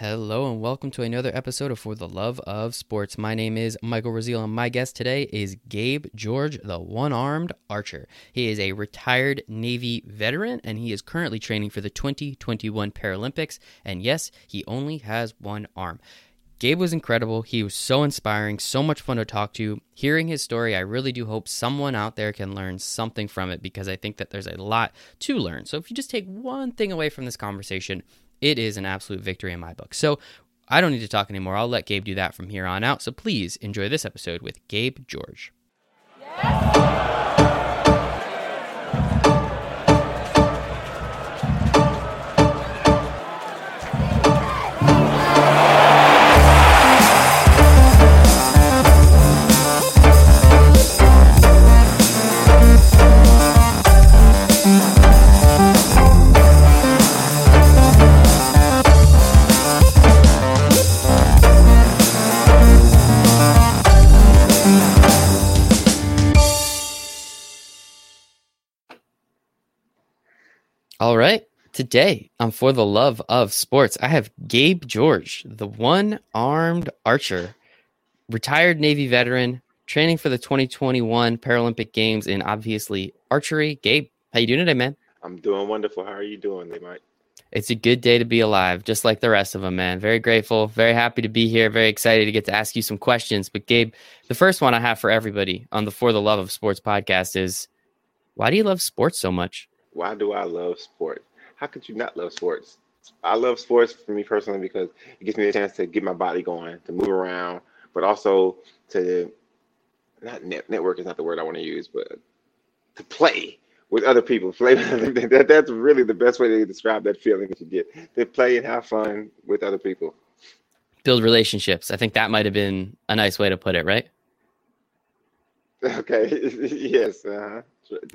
Hello and welcome to another episode of For the Love of Sports. My name is Michael Rasile and my guest today is Gabe George, the one armed archer. He is a retired Navy veteran and he is currently training for the 2021 Paralympics. And yes, he only has one arm. Gabe was incredible. He was so inspiring, so much fun to talk to. Hearing his story, I really do hope someone out there can learn something from it because I think that there's a lot to learn. So if you just take one thing away from this conversation, it is an absolute victory in my book. So I don't need to talk anymore. I'll let Gabe do that from here on out. So please enjoy this episode with Gabe George. Yes. All right. Today on For the Love of Sports, I have Gabe George, the one armed archer, retired Navy veteran, training for the 2021 Paralympic Games in obviously archery. Gabe, how you doing today, man? I'm doing wonderful. How are you doing, Mike? It's a good day to be alive, just like the rest of them, man. Very grateful, very happy to be here, very excited to get to ask you some questions. But, Gabe, the first one I have for everybody on the For the Love of Sports podcast is why do you love sports so much? Why do I love sports? How could you not love sports? I love sports for me personally because it gives me a chance to get my body going, to move around, but also to not net, network is not the word I want to use, but to play with other people. Play that, that's really the best way to describe that feeling that you get. To play and have fun with other people. Build relationships. I think that might have been a nice way to put it, right? Okay. yes. Uh-huh.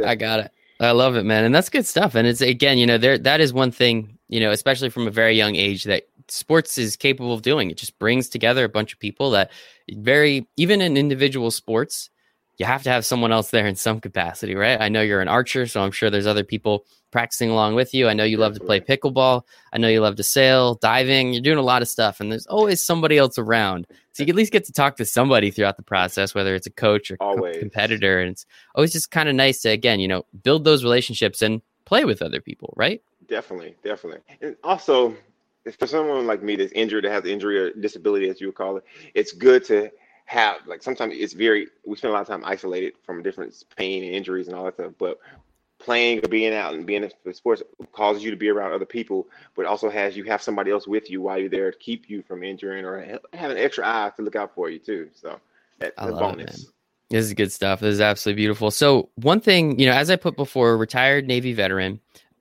I got it. I love it, man. And that's good stuff. And it's again, you know, there that is one thing, you know, especially from a very young age that sports is capable of doing. It just brings together a bunch of people that very even in individual sports, you have to have someone else there in some capacity, right? I know you're an archer, so I'm sure there's other people practicing along with you. I know you love to play pickleball. I know you love to sail, diving. You're doing a lot of stuff, and there's always somebody else around. So you at least get to talk to somebody throughout the process, whether it's a coach or co- competitor. And it's always just kind of nice to, again, you know, build those relationships and play with other people, right? Definitely, definitely. And also, for someone like me that's injured, that has injury or disability, as you would call it, it's good to have like sometimes it's very we spend a lot of time isolated from different pain and injuries and all that stuff but playing or being out and being in sports causes you to be around other people, but also has you have somebody else with you while you're there to keep you from injuring or have an extra eye to look out for you too. So that's a bonus. It, this is good stuff. This is absolutely beautiful. So one thing, you know, as I put before, retired Navy veteran.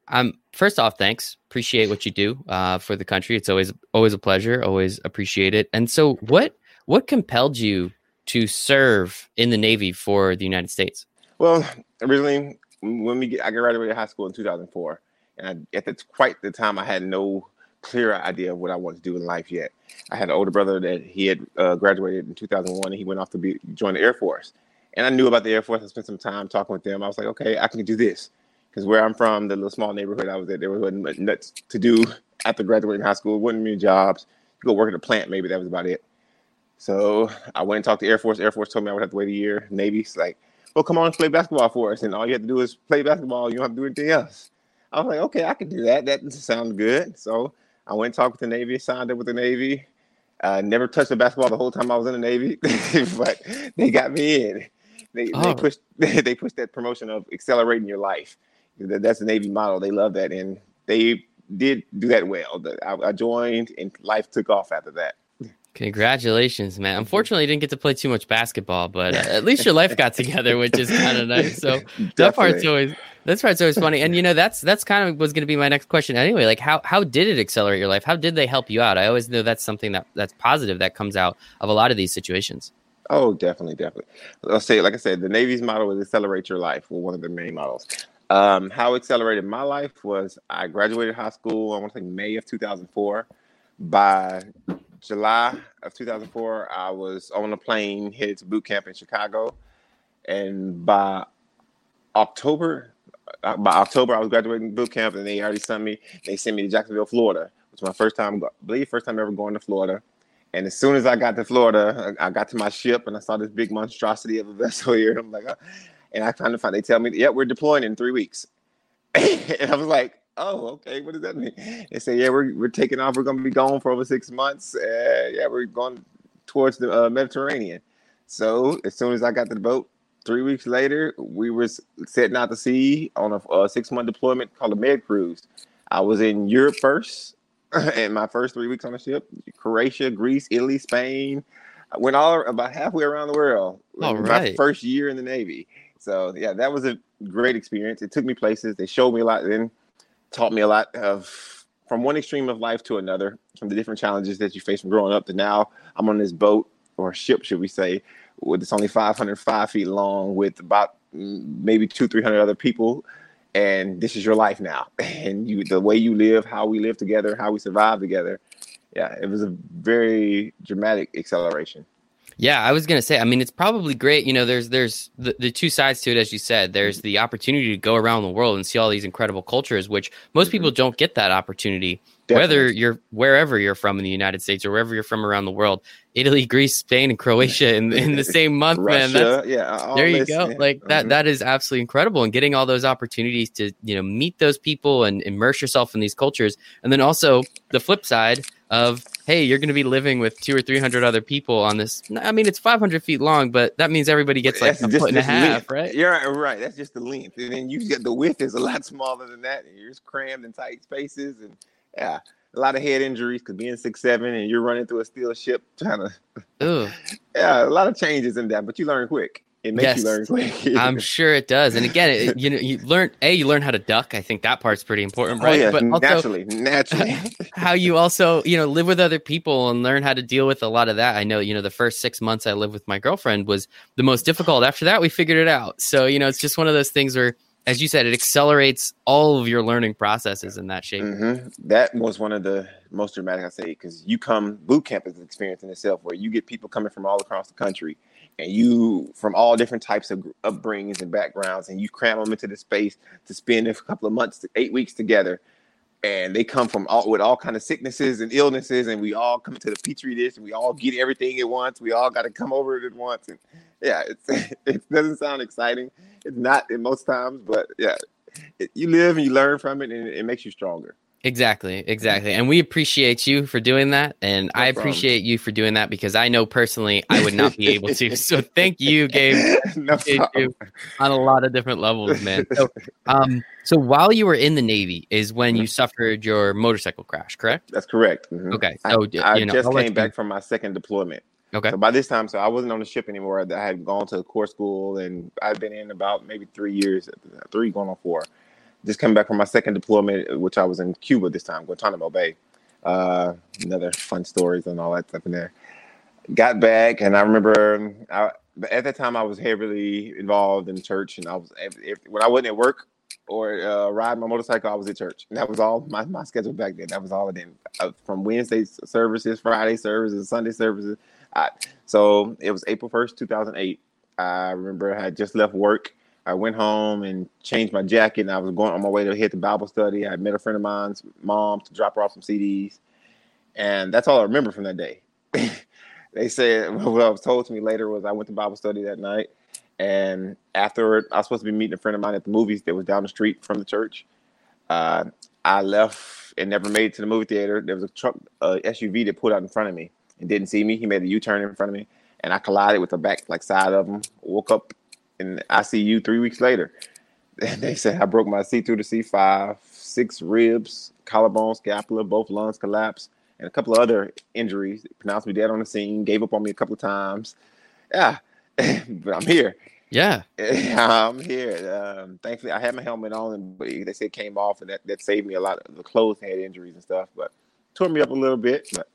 Um, first off, thanks. Appreciate what you do uh, for the country. It's always always a pleasure. Always appreciate it. And so, what what compelled you to serve in the Navy for the United States? Well, originally when we I graduated high school in 2004, and I, at the quite the time I had no clear idea of what I wanted to do in life yet. I had an older brother that he had uh, graduated in 2001, and he went off to be join the Air Force. And I knew about the Air Force. I spent some time talking with them. I was like, okay, I can do this because where I'm from, the little small neighborhood I was at, there wasn't nuts to do after graduating high school. wasn't many jobs. You go work at a plant, maybe that was about it. So I went and talked to Air Force. Air Force told me I would have to wait a year. Navy's like, well, come on and play basketball for us. And all you have to do is play basketball. You don't have to do anything else. I was like, okay, I can do that. That sounds good. So I went and talked with the Navy, signed up with the Navy. Uh, never touched the basketball the whole time I was in the Navy, but they got me in. They, oh. they pushed they pushed that promotion of accelerating your life. That's the Navy model. They love that, and they did do that well. I joined, and life took off after that. Congratulations, man. Unfortunately, you didn't get to play too much basketball, but uh, at least your life got together, which is kind of nice. So that part's always that's part's always funny. And you know, that's that's kind of was going to be my next question anyway. Like, how how did it accelerate your life? How did they help you out? I always know that's something that that's positive that comes out of a lot of these situations. Oh, definitely, definitely. I'll say, like I said, the Navy's model is accelerate your life. Well, one of the main models. Um, how accelerated my life was I graduated high school. I want to say May of 2004. By July of 2004, I was on a plane headed to boot camp in Chicago, and by October, uh, by October, I was graduating boot camp, and they already sent me. They sent me to Jacksonville, Florida, which was my first time, I believe, first time ever going to Florida. And as soon as I got to Florida, I got to my ship and I saw this big monstrosity of a vessel here. I'm like, oh. and I kind of find they tell me, yeah, we're deploying in three weeks. and I was like, oh, okay, what does that mean? They say, yeah, we're, we're taking off. We're going to be gone for over six months. Uh, yeah, we're going towards the uh, Mediterranean. So as soon as I got to the boat, three weeks later, we were setting out to sea on a, a six month deployment called a Med Cruise. I was in Europe first, and my first three weeks on the ship, Croatia, Greece, Italy, Spain. I went all about halfway around the world. All my first year in the Navy. So yeah, that was a great experience. It took me places. They showed me a lot, then taught me a lot of from one extreme of life to another, from the different challenges that you face from growing up to now. I'm on this boat or ship, should we say, with it's only 505 feet long, with about mm, maybe two, three hundred other people, and this is your life now. And you, the way you live, how we live together, how we survive together. Yeah, it was a very dramatic acceleration. Yeah, I was gonna say. I mean, it's probably great. You know, there's there's the, the two sides to it, as you said. There's the opportunity to go around the world and see all these incredible cultures, which most people don't get that opportunity. Whether you're wherever you're from in the United States or wherever you're from around the world, Italy, Greece, Spain, and Croatia in, in the same month, man. That's, Russia, yeah, there you go. Like that Mhm. that is absolutely incredible. And getting all those opportunities to you know meet those people and immerse yourself in these cultures, and then also the flip side of hey, you're going to be living with two or three hundred other people on this. I mean, it's 500 feet long, but that means everybody gets like That's a just- foot and a half, length. right? You're right, right. That's just the length, and then you get the width is a lot smaller than that, and you're just crammed in tight spaces, and yeah, a lot of head injuries because being six seven and you're running through a steel ship, trying to Ugh, yeah, a lot of changes in that, but you learn quick. It makes Yes. you learn quick. I'm sure it does. And again, it, you know, you learn a you learn how to duck. I think that part's pretty important, right? oh right? yeah, but also naturally, naturally. how you also you know live with other people and learn how to deal with a lot of that i know you know the first six months i lived with my girlfriend was the most difficult after that we figured it out so you know it's just one of those things where as you said it accelerates all of your learning processes in that shape hmm That was one of the most dramatic I say because you come boot camp is an experience in itself where you get people coming from all across the country and you from all different types of upbringings and backgrounds and you cram them into the space to spend a couple of months to eight weeks together and they come from all with all kind of sicknesses and illnesses and we all come to the petri dish and we all get everything at once we all got to come over it at once and yeah it doesn't sound exciting it's not in most times but yeah it, you live and you learn from it and it, it makes you stronger exactly exactly and we appreciate you for doing that and No i problem. appreciate you for doing that because i know personally i would not be able to so thank you gabe no you on a lot of different levels man so um so while you were in the navy is when you suffered your motorcycle crash correct That's correct. Mhm. okay I, so I you know just came back from my second deployment. okay So by this time, so I wasn't on the ship anymore. I had gone to corps school and I'd been in about maybe three years, three going on four. Just coming back from my second deployment, which I was in Cuba this time, Guantanamo Bay. Uh, another fun stories and all that stuff in there. Got back and I remember I, at that time I was heavily involved in church and I was if, when I wasn't at work or uh, riding my motorcycle, I was at church. And that was all my, my schedule back then. That was all it did. Uh, from Wednesday services, Friday services, Sunday services. I, so it was April 1st, 2008. I remember I had just left work. I went home and changed my jacket, and I was going on my way to hit the Bible study. I met a friend of mine's mom to drop her off some CDs, and that's all I remember from that day. they said what I was told to me later was I went to Bible study that night, and afterward I was supposed to be meeting a friend of mine at the movies that was down the street from the church. Uh, I left and never made it to the movie theater. There was a truck, SUV that pulled out in front of me and didn't see me. He made a U-turn in front of me, and I collided with the back like side of him. Woke up in you three weeks later. And they said I broke my C through to C5, six ribs, collarbone, scapula, both lungs collapsed, and a couple of other injuries. They pronounced me dead on the scene. Gave up on me a couple of times. Yeah, but I'm here. yeah I'm here. Um, thankfully, I had my helmet on, and they said it came off, and that, that saved me a lot of the closed head injuries and stuff. But tore me up a little bit. But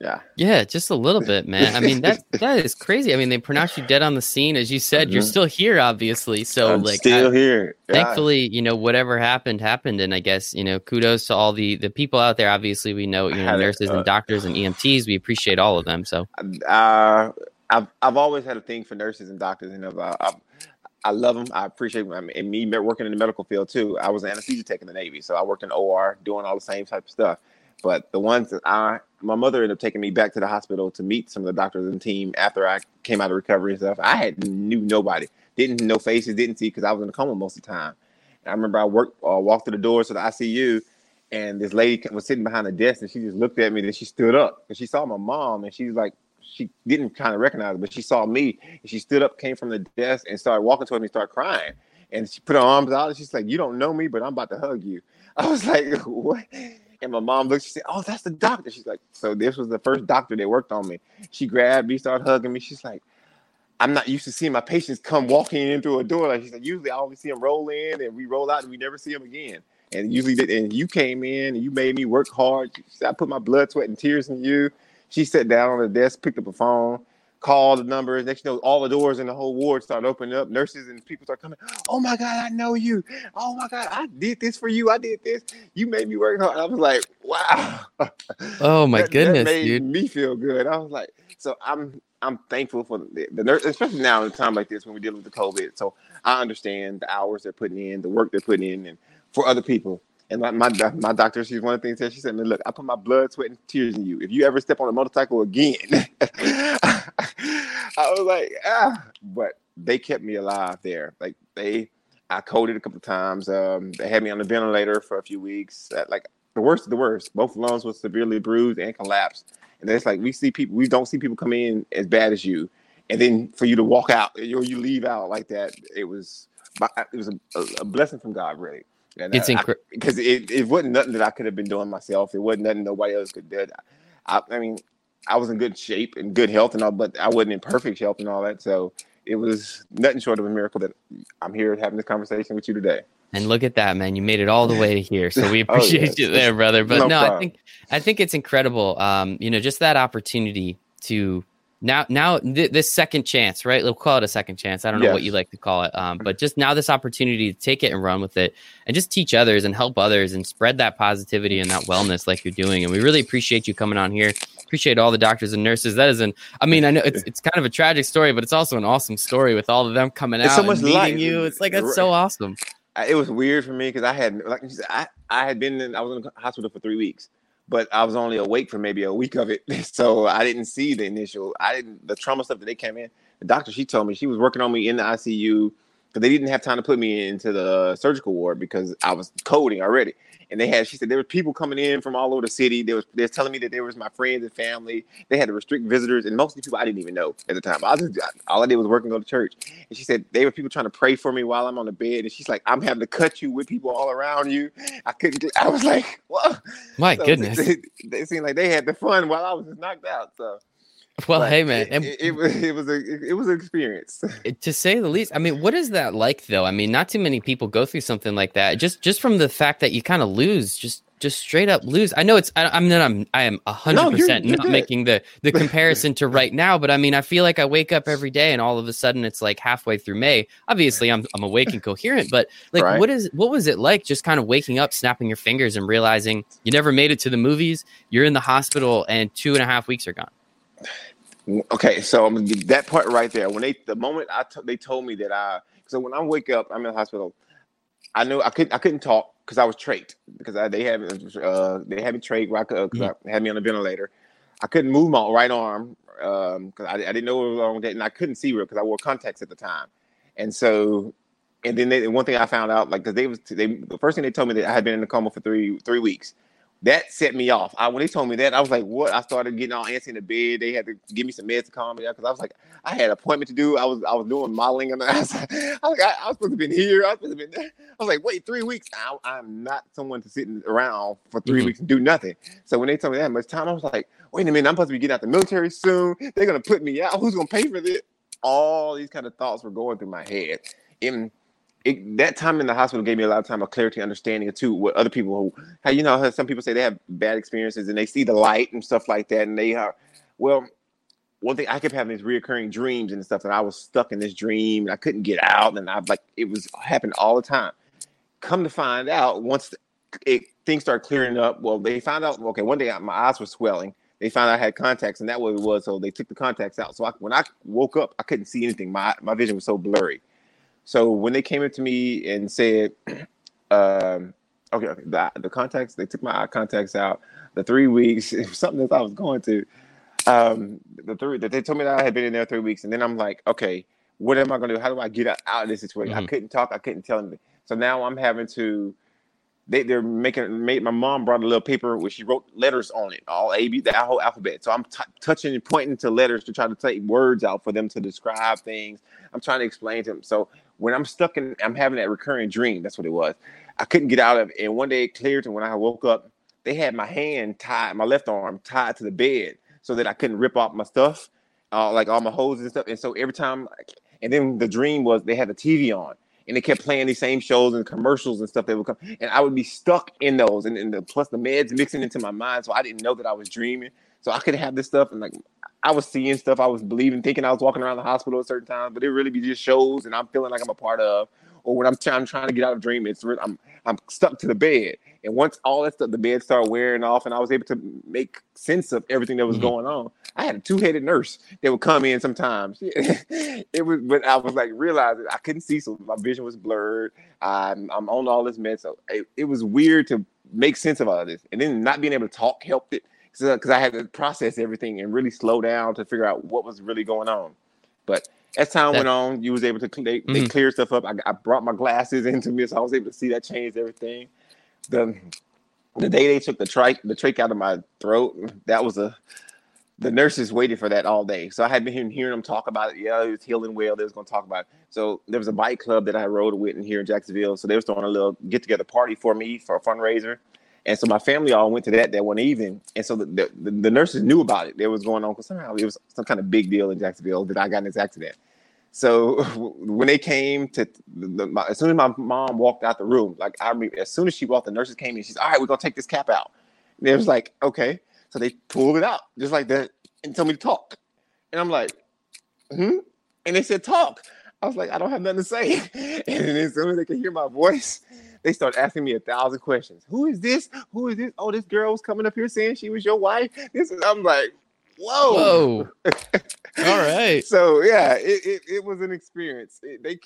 yeah, Yeah, just a little bit, man. I mean that that is crazy. I mean, they pronounced you dead on the scene, as you said. You're Mhm. still here, obviously. So, I'm like, still I- here. Yeah. thankfully, you know, whatever happened happened, and I guess you know, kudos to all the the people out there. Obviously, we know you know a- nurses uh, and doctors and EMTs. We appreciate all of them. So, uh, I've I've always had a thing for nurses and doctors, and I, I, I love them. I appreciate them. I mean, and me working in the medical field too. I was an anesthesia tech in the Navy, so I worked in OR doing all the same type of stuff. But the ones that I, my mother ended up taking me back to the hospital to meet some of the doctors and team after I came out of recovery and stuff. I had knew nobody, didn't know faces, didn't see because I was in a coma most of the time. And I remember I worked, uh, walked through the doors to the ICU, and this lady was sitting behind the desk, and she just looked at me. Then she stood up, and she saw my mom, and she's like, she didn't kind of recognize, her, but she saw me, and she stood up, came from the desk, and started walking towards me, started crying, and she put her arms out, and she's like, "You don't know me, but I'm about to hug you." I was like, "What?" And my mom looked, she said, Oh, that's the doctor. She's like, So this was the first doctor that worked on me. She grabbed me, started hugging me. She's like, I'm not used to seeing my patients come walking in through a door. Like she said, usually I only see them roll in and we roll out and we never see them again. And usually, and you came in and you made me work hard. Said, I put my blood, sweat, and tears in you. She sat down on the desk, picked up a phone, called the numbers. Next, you know, all the doors in the whole ward start opening up. Nurses and people start coming. Oh my God, I know you. Oh my God, I did this for you. I did this. You made me work hard. I was like, wow. Oh my that, goodness, that made dude. me feel good. I was like, so I'm I'm thankful for the, the nurse, especially now in a time like this when we're dealing with the COVID. So I understand the hours they're putting in, the work they're putting in, and for other people. And my, my my doctor, she's one of the things that she said, "Man, look, I put my blood, sweat, and tears in you. If you ever step on a motorcycle again, I was like, ah." But they kept me alive there. Like they, I coded a couple of times. Um, they had me on the ventilator for a few weeks. Like the worst of the worst. Both lungs were severely bruised and collapsed. And it's like we see people, we don't see people come in as bad as you, and then for you to walk out or you leave out like that, it was it was a, a blessing from God, really. It's incredible. because it, it wasn't nothing that I could have been doing myself. It wasn't nothing nobody else could do. I, I mean, I was in good shape and good health and all, but I wasn't in perfect health and all that. So it was nothing short of a miracle that I'm here having this conversation with you today. And look at that, man! You made it all the way to here, so we Oh, appreciate yes. you there, brother. But No no, I think I think it's incredible. Um, you know, just that opportunity to now now th- this second chance, right? We'll call it a second chance. I don't know what you like to call it, um, but just now this opportunity to take it and run with it, and just teach others and help others and spread that positivity and that wellness like you're doing. And we really appreciate you coming on here. Appreciate all the doctors and nurses. That is an, I mean, I know it's it's kind of a tragic story, but it's also an awesome story with all of them coming It's out so and much meeting light. you. It's like that's so awesome. I- it was weird for me because I had like I, I had been in I was in the hospital for three weeks, but I was only awake for maybe a week of it. So I didn't see the initial I didn't the trauma stuff that they came in. The doctor she told me she was working on me in the ICU because they didn't have time to put me into the surgical ward because I was coding already. And they had she said there were people coming in from all over the city. They was they're telling me that there was my friends and family. They had to restrict visitors and most of the people I didn't even know at the time. I was just all I did was work and go to church. And she said they were people trying to pray for me while I'm on the bed. And she's like, I'm having to cut you with people all around you. I couldn't get, I was like, what? My So goodness. They, they seemed like they had the fun while I was just knocked out. So Well, but hey, man. it, it, it was it was a it, was an experience. to say the least. I mean, what is that like though? I mean, not too many people go through something like that. Just just from the fact that you kind of lose, just just straight up lose. I know it's. I, I'm not. I'm. I am a hundred no, percent not good. making the the comparison to right now. But I mean, I feel like I wake up every day, and all of a sudden, it's like halfway through May. Obviously, I'm I'm awake and coherent. But like, Right. what is what was it like? Just kind of waking up, snapping your fingers, and realizing you never made it to the movies. You're in the hospital, and two and a half weeks are gone. Okay, so I'm gonna get that part right there. When they the moment I t- they told me that I so when I wake up, I'm in the hospital. I knew I couldn't I couldn't talk because I was trached because I, they had uh they had me trached where I could uh, 'cause I had me on a ventilator. I couldn't move my right arm um because I, I didn't know what was wrong with that and I couldn't see real because I wore contacts at the time, and so and then they, one thing I found out like because they was they the first thing they told me that I had been in a coma for three three weeks. That set me off. I, when they told me that, I was like, "What?" I started getting all antsy in the bed. They had to give me some meds to calm me down because I was like, I had an appointment to do. I was I was doing modeling, and I was, I was like, I, I was supposed to be here. I was supposed to be there. I was like, wait, three weeks? I, I'm not someone to sit around for 3 Mhm. weeks and do nothing. So when they told me that much time, I was like, wait a minute, I'm supposed to be getting out the military soon. They're gonna put me out. Who's gonna pay for this? All these kind of thoughts were going through my head. And it, that time in the hospital gave me a lot of time of clarity, understanding of too. What other people who, how you know, some people say they have bad experiences and they see the light and stuff like that, and they are, well, one thing I kept having these reoccurring dreams and stuff, and I was stuck in this dream and I couldn't get out, and I like it was happened all the time. Come to find out, once it things start clearing up, well, they found out. Okay, one day my eyes were swelling. They found out I had contacts, and that was what it was. So they took the contacts out. So I, when I woke up, I couldn't see anything. My my vision was so blurry. So when they came up to me and said, um, Okay, okay. The, the contacts, they took my eye contacts out. The three weeks, something that I was going to. Um, the three that they told me that I had been in there three weeks, and then I'm like, okay, what am I going to do? How do I get out, out of this situation? Mm-hmm. I couldn't talk. I couldn't tell anything. So now I'm having to they they're making made my mom brought a little paper where she wrote letters on it, all A B the whole alphabet. So I'm t- touching and pointing to letters to try to take words out for them to describe things. I'm trying to explain to them. So when I'm stuck in, I'm having that recurring dream. That's what it was. I couldn't get out of it, and one day it cleared. And when I woke up, they had my hand tied, my left arm tied to the bed, so that I couldn't rip off my stuff, uh, like all my hoses and stuff. And so every time, and then the dream was they had the TV on and they kept playing these same shows and commercials and stuff that would come, and I would be stuck in those, and, and the, plus the meds mixing into my mind, so I didn't know that I was dreaming. So I could have this stuff, and like I was seeing stuff, I was believing, thinking I was walking around the hospital at certain times, but it really be just shows, and I'm feeling like I'm a part of. Or when I'm trying, I'm trying to get out of dream, it's I'm I'm stuck to the bed, and once all that stuff, the bed started wearing off, and I was able to make sense of everything that was mm-hmm. going on. I had a two-headed nurse that would come in sometimes. it was, but I was like realizing I couldn't see, so my vision was blurred. I'm, I'm on all this meds, so it, it, was weird to make sense of all of this, and then not being able to talk helped it because I had to process everything and really slow down to figure out what was really going on. But as time that, went on, you was able to they, mm-hmm. they clear stuff up. I, I brought my glasses into me, so I was able to see that changed everything the the day they took the trach the trach out of my throat, that was a the nurses waited for that all day. So I had been hearing them talk about it. Yeah, it was healing well. They was going to talk about it. So there was a bike club that I rode with in here in Jacksonville. So they was throwing a little get together party for me for a fundraiser. And so my family all went to that that one evening. And so the, the, the nurses knew about it. It was going on because somehow it was some kind of big deal in Jacksonville that I got in this accident. So when they came to the, my, as soon as my mom walked out the room, like I mean, as soon as she walked, the nurses came in. She's all right. We're gonna take this cap out. And it was like okay. So they pulled it out just like that and told me to talk. And I'm like, hmm. And they said talk. I was like, I don't have nothing to say. And then as soon as they could hear my voice, they start asking me a thousand questions. Who is this? Who is this? Oh, this girl was coming up here saying she was your wife. This is, I'm like, whoa. Whoa. All right. So yeah, it, it, it was an experience. It, they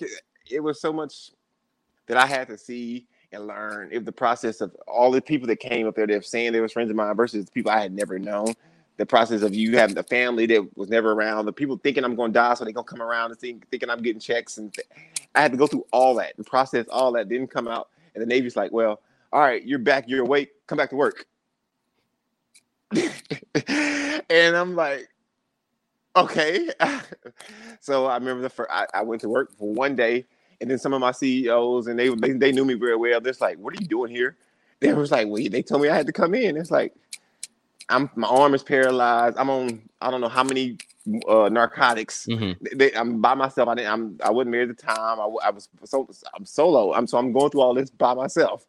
it was so much that I had to see and learn. If the process of all the people that came up there that saying they were friends of mine versus the people I had never known. The process of you having the family that was never around, the people thinking I'm going to die, so they're gonna come around and think, thinking I'm getting checks, and th- I had to go through all that and process all that. Didn't come out, and the Navy's like, "Well, all right, you're back, you're awake, come back to work." and I'm like, okay. so I remember the first, I, I, went to work for one day, and then some of my CEOs and they they, they knew me very well. They're like, "What are you doing here?" They was like, "Well, they told me I had to come in." It's like, I'm my arm is paralyzed. I'm on I don't know how many uh, narcotics. Mm-hmm. They, I'm by myself. I didn't. I'm I wasn't married at the time. I, I was so I'm solo. I'm so I'm going through all this by myself,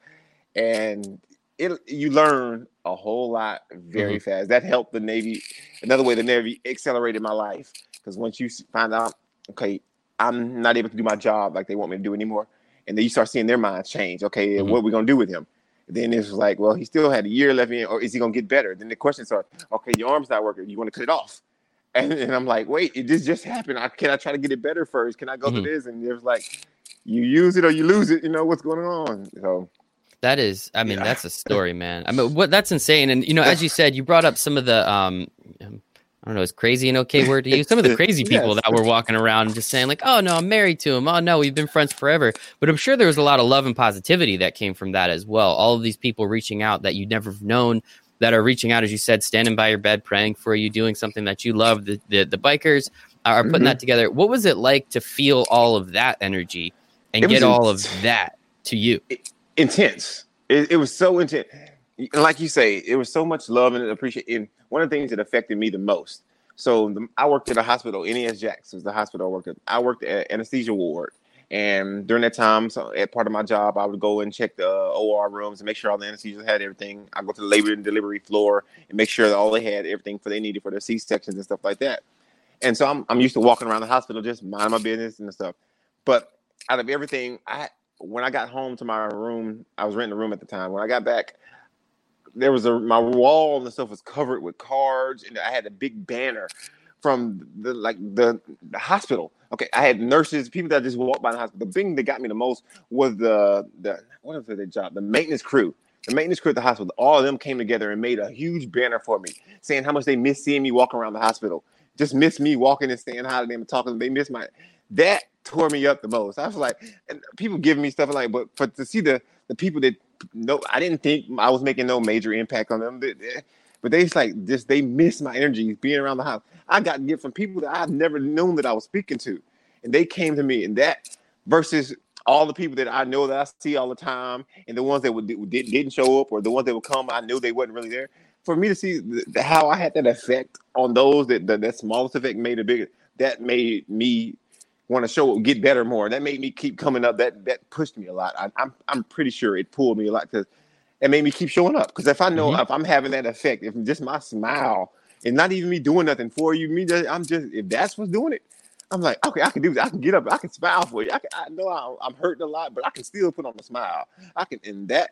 and it you learn a whole lot very mm-hmm. fast. That helped the Navy. Another way the Navy accelerated my life because once you find out, okay, I'm not able to do my job like they want me to do anymore, and then you start seeing their minds change. Okay, mm-hmm. what are we gonna do with him? Then it's like, well, he still had a year left in, or is he gonna get better? Then the questions are, okay, your arm's not working. You want to cut it off? And, and I'm like, wait, it, this just happened. I, can I try to get it better first? Can I go mm-hmm. to this? And it was like, you use it or you lose it. You know what's going on. So that is, I mean, yeah. that's a story, man. I mean, what that's insane. And you know, as you said, you brought up some of the, um, I don't know, is crazy an okay word to use? Some of the crazy people yes. that were walking around just saying like, "Oh no, I'm married to him. Oh no, we've been friends forever." But I'm sure there was a lot of love and positivity that came from that as well. All of these people reaching out that you'd never known that are reaching out, as you said, standing by your bed, praying for you, doing something that you love. The the, the bikers are putting mm-hmm. that together. What was it like to feel all of that energy and it get all of that to you? Intense it, it was so intense. And like you say, it was so much love and appreciation. One of the things that affected me the most. So the, I worked at a hospital. NAS Jax was the hospital I worked at. I worked at anesthesia ward. And during that time, so at part of my job, I would go and check the OR rooms and make sure all the anesthesias had everything. I go to the labor and delivery floor and make sure that all they had everything for they needed for their C sections and stuff like that. And so I'm I'm used to walking around the hospital just mind my business and stuff. But out of everything, I when I got home to my room, I was renting a room at the time. When I got back, there was a my wall and the stuff was covered with cards, and I had a big banner from the like the, the hospital. Okay, I had nurses, people that just walked by the hospital. The thing that got me the most was the the what was their job? The maintenance crew. The maintenance crew at the hospital. All of them came together and made a huge banner for me, saying how much they miss seeing me walk around the hospital. Just miss me walking and saying hi to them and talking. They miss my that tore me up the most. I was like, and people giving me stuff like, but for to see the the people that no, I didn't think I was making no major impact on them. Eh, but they just like just they miss my energy being around the house. I got get from people that I've never known that I was speaking to, and they came to me, and that versus all the people that I know that I see all the time, and the ones that would, did, didn't show up, or the ones that would come, I knew they wasn't really there. For me to see the, how I had that effect on those that the, that smallest effect made a big that made me want to show get better more. That made me keep coming up. That that pushed me a lot. I, am I'm, I'm pretty sure it pulled me a lot because it made me keep showing up. Because if I know mm-hmm. if I'm having that effect, if just my smile and not even me doing nothing for you, me just I'm just if that's what's doing it, I'm like okay, I can do this. I can get up. I can smile for you. I, can, I know I, I'm hurting a lot, but I can still put on a smile. I can and that.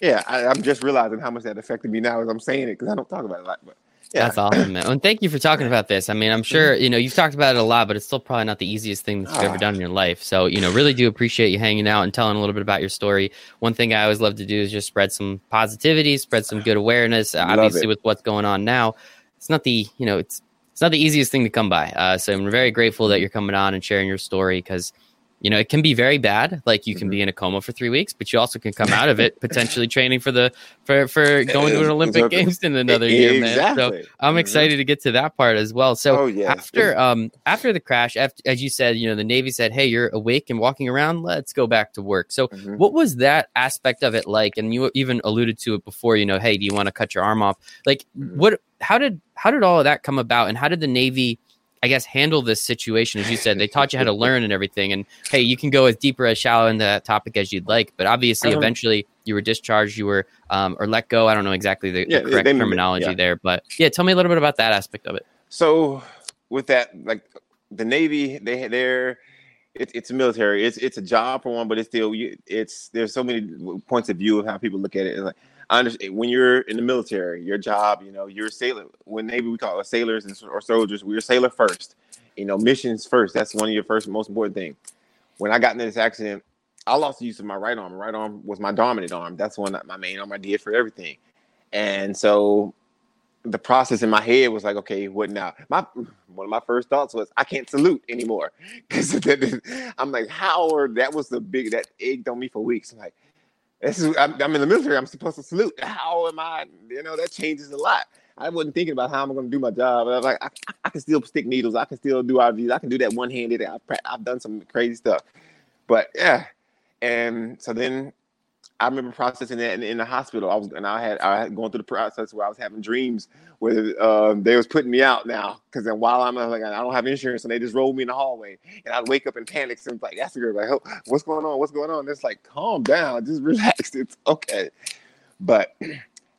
Yeah, I, I'm just realizing how much that affected me now as I'm saying it because I don't talk about it a lot, but yeah. That's awesome, man. And thank you for talking about this. I mean, I'm sure, you know, you've talked about it a lot, but it's still probably not the easiest thing that you've ever done in your life. So, you know, really do appreciate you hanging out and telling a little bit about your story. One thing I always love to do is just spread some positivity, spread some good awareness. Love Obviously, it. with what's going on now, it's not the, you know, it's it's not the easiest thing to come by. Uh, so I'm very grateful that you're coming on and sharing your story because you know, it can be very bad. Like you can mm-hmm. be in a coma for three weeks, but you also can come out of it potentially training for the for for going to an Olympic exactly. Games in another year, exactly. man. So I'm mm-hmm. excited to get to that part as well. So oh, yeah. after um after the crash, after, as you said, you know, the Navy said, "Hey, you're awake and walking around. Let's go back to work." So mm-hmm. what was that aspect of it like? And you even alluded to it before. You know, hey, do you want to cut your arm off? Like, mm-hmm. what? How did how did all of that come about? And how did the Navy I guess, handle this situation. As you said, they taught you how to learn and everything. And hey, you can go as deep or as shallow into that topic as you'd like. But obviously, eventually, you were discharged, you were um, or let go. I don't know exactly the, yeah, the correct terminology yeah. there, but yeah, tell me a little bit about that aspect of it. So, with that, like the Navy, they they're it, it's a military. It's it's a job for one, but it's still it's there's so many points of view of how people look at it. It's like I understand when you're in the military, your job, you know, you're a sailor. When Navy, we call it sailors and, or soldiers. We're sailor first. You know, missions first. That's one of your first most important thing. When I got into this accident, I lost the use of my right arm. Right arm was my dominant arm. That's one my main arm I did for everything. And so the process in my head was like, okay, what now? My one of my first thoughts was I can't salute anymore because I'm like, how? Or that was the big that egged on me for weeks. I'm like, this is I'm, I'm, in the military. I'm supposed to salute. How am I? You know that changes a lot. I wasn't thinking about how I'm going to do my job. I was like, I, I, can still stick needles. I can still do IVs. I can do that one handed. I've, I've done some crazy stuff. But yeah, and so then I remember processing that in, in, the hospital. I was and I had I had going through the process where I was having dreams where um, they was putting me out now because then while I'm like I don't have insurance and they just rolled me in the hallway and I'd wake up in panic and like that's the girl like what's going on what's going on? It's like calm down, just relax. It's okay. But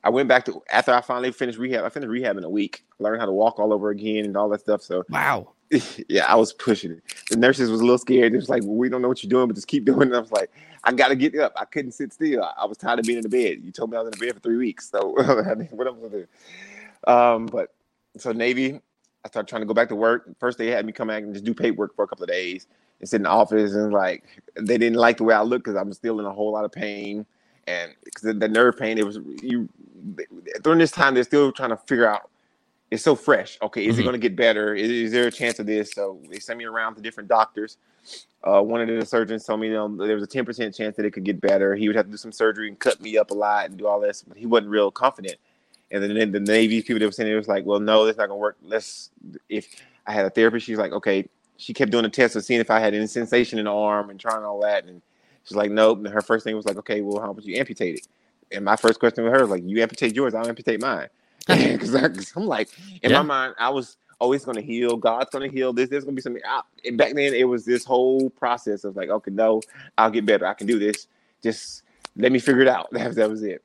I went back to after I finally finished rehab. I finished rehab in a week. Learned how to walk all over again and all that stuff. So wow. Yeah, I was pushing it. The nurses was a little scared. It was like, well, we don't know what you're doing, but just keep doing it. I was like, I got to get up. I couldn't sit still. I, was tired of being in the bed. You told me I was in the bed for three weeks. So I mean, what am I going to do? Um, but so Navy, I started trying to go back to work. First, they had me come back and just do paperwork for a couple of days and sit in the office. And like, they didn't like the way I looked because I'm still in a whole lot of pain. And because the nerve pain, it was you during this time, they're still trying to figure out it's so fresh. Okay, is mm-hmm. it going to get better? Is, is, there a chance of this? So they sent me around to different doctors. Uh, one of the surgeons told me you know, there was a 10% chance that it could get better. He would have to do some surgery and cut me up a lot and do all this, but he wasn't real confident. And then the Navy people that were saying it was like, well, no, that's not going to work. Let's, if I had a therapist, she's like, okay, she kept doing the test of seeing if I had any sensation in the arm and trying all that. And she's like, nope. And her first thing was like, okay, well, how about you amputate it? And my first question with her was like, you amputate yours, I'll amputate mine. Because I'm like, in yeah. my mind, I was always going to heal. God's going to heal this. There's going to be something. and back then, it was this whole process of like, okay, no, I'll get better. I can do this. Just let me figure it out. That, that was it.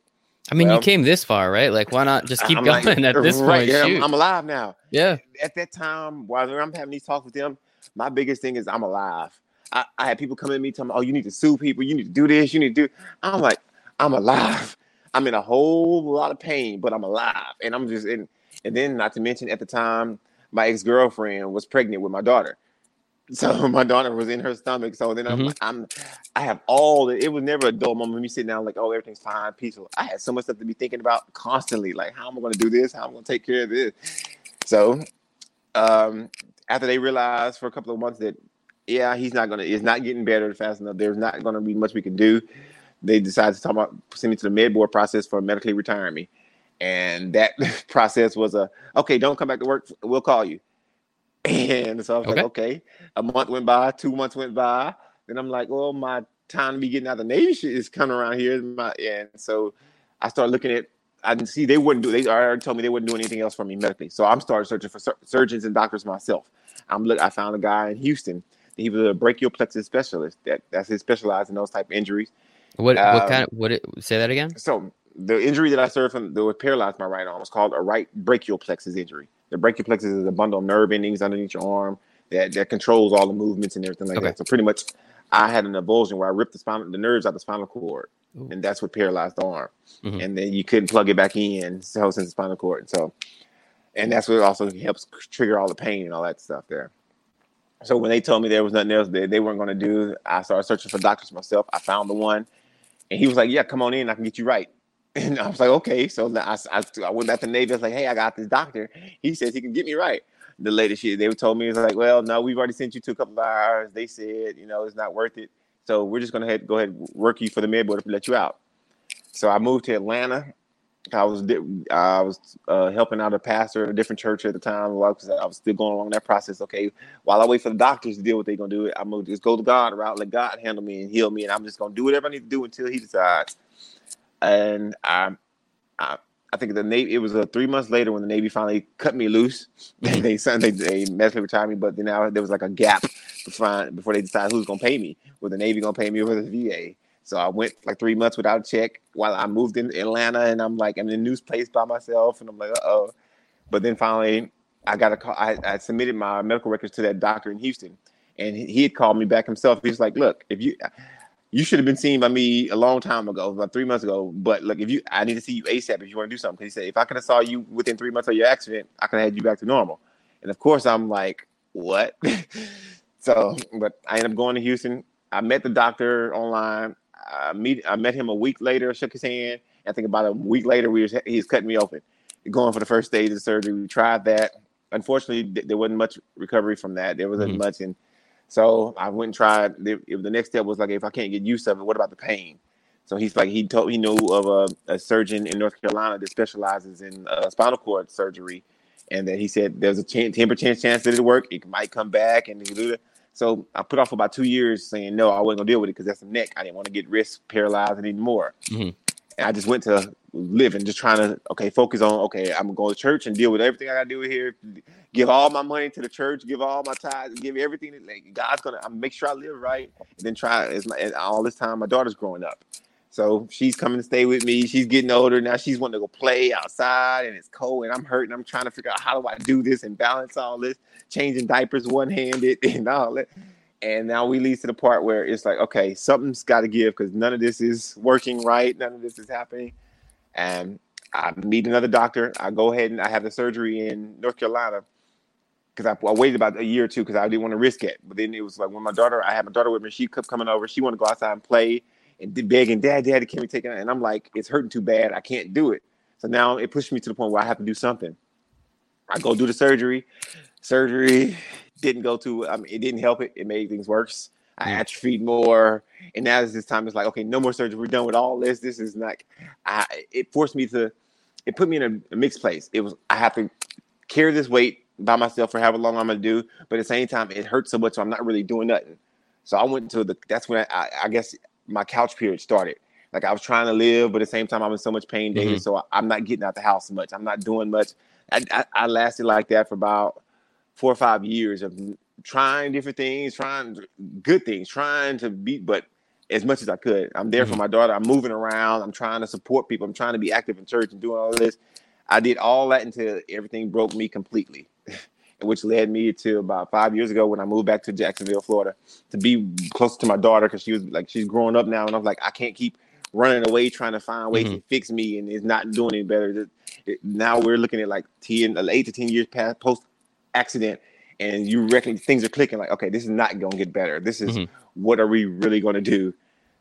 I mean, well, you came this far, right? Like, why not just keep I'm going like, at this right, point? Yeah, I'm, I'm, alive now. Yeah. At that time, while I'm having these talks with them, my biggest thing is I'm alive. I, I had people come at me telling me, "Oh, you need to sue people. You need to do this. You need to do." I'm like, I'm alive. I'm in a whole lot of pain, but I'm alive, and I'm just in. And then, not to mention, at the time, my ex girlfriend was pregnant with my daughter. So my daughter was in her stomach. So then I'm, mm-hmm. I'm, I have all the. It was never a dull moment. Me sitting down like, oh, everything's fine, peaceful. I had so much stuff to be thinking about constantly. Like, how am I going to do this? How am I going to take care of this? So, um, after they realized for a couple of months that, yeah, he's not going to. It's not getting better fast enough. There's not going to be much we can do. They decided to talk about send me to the med board process for medically retiring me, and that process was a okay. Don't come back to work. We'll call you. And so I was okay. like, okay. A month went by, two months went by. Then I'm like, well, my time to be getting out of the Navy shit is coming around here. My, and so I started looking at, I didn't see they wouldn't do, they already told me they wouldn't do anything else for me medically. So I'm started searching for sur- surgeons and doctors myself. I'm look, I found a guy in Houston. He was a brachial plexus specialist. That that's his specialized in those type of injuries. What um, what kind of what it say that again? So the injury that I suffered from that would paralyze my right arm was called a right brachial plexus injury. The brachial plexus is a bundle of nerve endings underneath your arm that, that controls all the movements and everything like okay. that. So pretty much, I had an avulsion where I ripped the spinal, the nerves out the spinal cord, Ooh. and that's what paralyzed the arm. Mm-hmm. And then you couldn't plug it back in, so since the spinal cord. So, and that's what also helps trigger all the pain and all that stuff there. So when they told me there was nothing else that they weren't going to do, I started searching for doctors myself. I found the one, and he was like, "Yeah, come on in, I can get you right." And I was like, "Okay." So I, I, I went back to the Navy. I was like, "Hey, I got this doctor. He says he can get me right." the latest shit. They told me it's like, well, no, we've already sent you to a couple of hours. They said, you know, it's not worth it. So we're just gonna head, go ahead work you for the med board to let you out. So I moved to Atlanta. I was I was uh, helping out a pastor at a different church at the time. I was still going along that process. Okay, while I wait for the doctors to deal with what they're gonna do, it. I'm gonna just go to God route, let God handle me and heal me, and I'm just gonna do whatever I need to do until He decides. And I, I I think the Navy. It was uh, three months later when the Navy finally cut me loose. they they they, they medically retired me, but then now there was like a gap before before they decided who's gonna pay me. Was the Navy gonna pay me or the VA? So I went like three months without a check while I moved in Atlanta, and I'm like I'm in a new place by myself, and I'm like, uh oh. But then finally, I got a call. I, I submitted my medical records to that doctor in Houston, and he had called me back himself. He's like, look, if you you should have been seen by me a long time ago, about three months ago. But look, if you, I need to see you ASAP if you want to do something. Because he said, if I could have saw you within three months of your accident, I could have had you back to normal. And of course, I'm like, what? so, but I ended up going to Houston. I met the doctor online. I meet, I met him a week later, shook his hand. I think about a week later, we was, he's cutting me open, going for the first stage of surgery. We tried that. Unfortunately, there wasn't much recovery from that. There wasn't mm-hmm. much, and so I went and tried. The, the next step was like, if I can't get use of it, what about the pain? So he's like, he told he knew of a, a surgeon in North Carolina that specializes in uh, spinal cord surgery, and that he said there's a ten percent chance that it'll work. It might come back, and he do it. So I put off about two years saying no, I wasn't gonna deal with it because that's a neck. I didn't want to get wrist paralyzed anymore. Mm-hmm. And I just went to living, just trying to okay, focus on okay, I'm going to church and deal with everything I gotta do here. Give all my money to the church, give all my tithes, give everything. Like God's gonna I make sure I live right, and then try as my all this time my daughter's growing up. So she's coming to stay with me. She's getting older now. She's wanting to go play outside, and it's cold, and I'm hurting. I'm trying to figure out how do I do this and balance all this, changing diapers one handed and all that. And now we lead to the part where it's like, okay, something's got to give because none of this is working right. None of this is happening and I meet another doctor. I go ahead and I have the surgery in North Carolina because I, I, waited about a year or two because I didn't want to risk it. But then it was like when my daughter, I had my daughter with me. She kept coming over. She wanted to go outside and play and begging, "Dad, Dad, can we take it?" And I'm like, "It's hurting too bad. I can't do it." So now it pushed me to the point where I have to do something. I go do the surgery. Surgery didn't go to. I mean, it didn't help it. It made things worse. I atrophied more. And now this time, it's like, okay, no more surgery. We're done with all this. This is like, I, it forced me to, it put me in a, a mixed place. It was, I have to carry this weight by myself for however long I'm gonna do, but at the same time, it hurts so much, so I'm not really doing nothing. So I went to the. That's when I, I, I guess my couch period started. Like I was trying to live, but at the same time, I'm in so much pain daily, mm-hmm. so I, am not getting out the house much. I'm not doing much. I, I, I, lasted like that for about four or five years of trying different things, trying good things, trying to be, but as much as I could. I'm there mm-hmm. for my daughter. I'm moving around. I'm trying to support people. I'm trying to be active in church and doing all this. I did all that until everything broke me completely, which led me to about five years ago when I moved back to Jacksonville, Florida, to be closer to my daughter because she was like she's growing up now, and I'm like I can't keep running away trying to find ways mm-hmm. to fix me, and it's not doing any better. Now we're looking at like ten, eight to ten years past post accident and you reckon things are clicking like okay this is not going to get better this is Mhm. what are we really going to do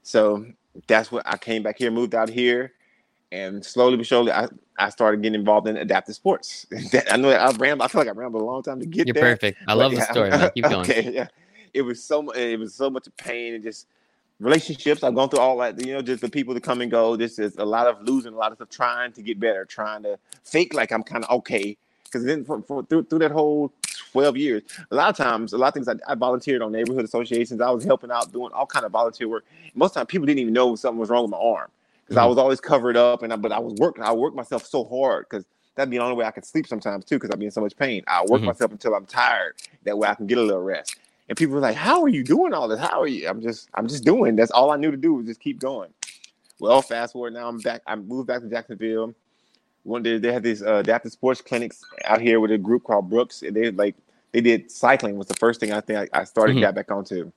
so that's what i came back here moved out here and slowly but surely i, I started getting involved in adaptive sports. I know that i rambled i feel like i rambled a long time to get You're there perfect. I love the story, man. Keep going. okay yeah. It was so it was so much pain and just relationships. I've gone through all that you know just the people that come and go this is a lot of losing a lot of stuff trying to get better trying to fake like i'm kind of okay. Because then for, for, through, through that whole 12 years a lot of times a lot of things I, I volunteered on neighborhood associations. I was helping out doing all kind of volunteer work. Most of the time people didn't even know something was wrong with my arm because i Mhm. was always covered up and I, but i was working i worked myself so hard because that'd be the only way i could sleep sometimes too because i'd be in so much pain. I work Mhm. myself until i'm tired. That way i can get a little rest. And people were like how are you doing all this? How are you? I'm just i'm just doing. That's all i knew to do was just keep going. Well fast forward now i'm back i moved back to jacksonville. One day they had these uh, adaptive sports clinics out here with a group called Brooks, and they like they did cycling was the first thing I think I, I started Mhm. got back onto,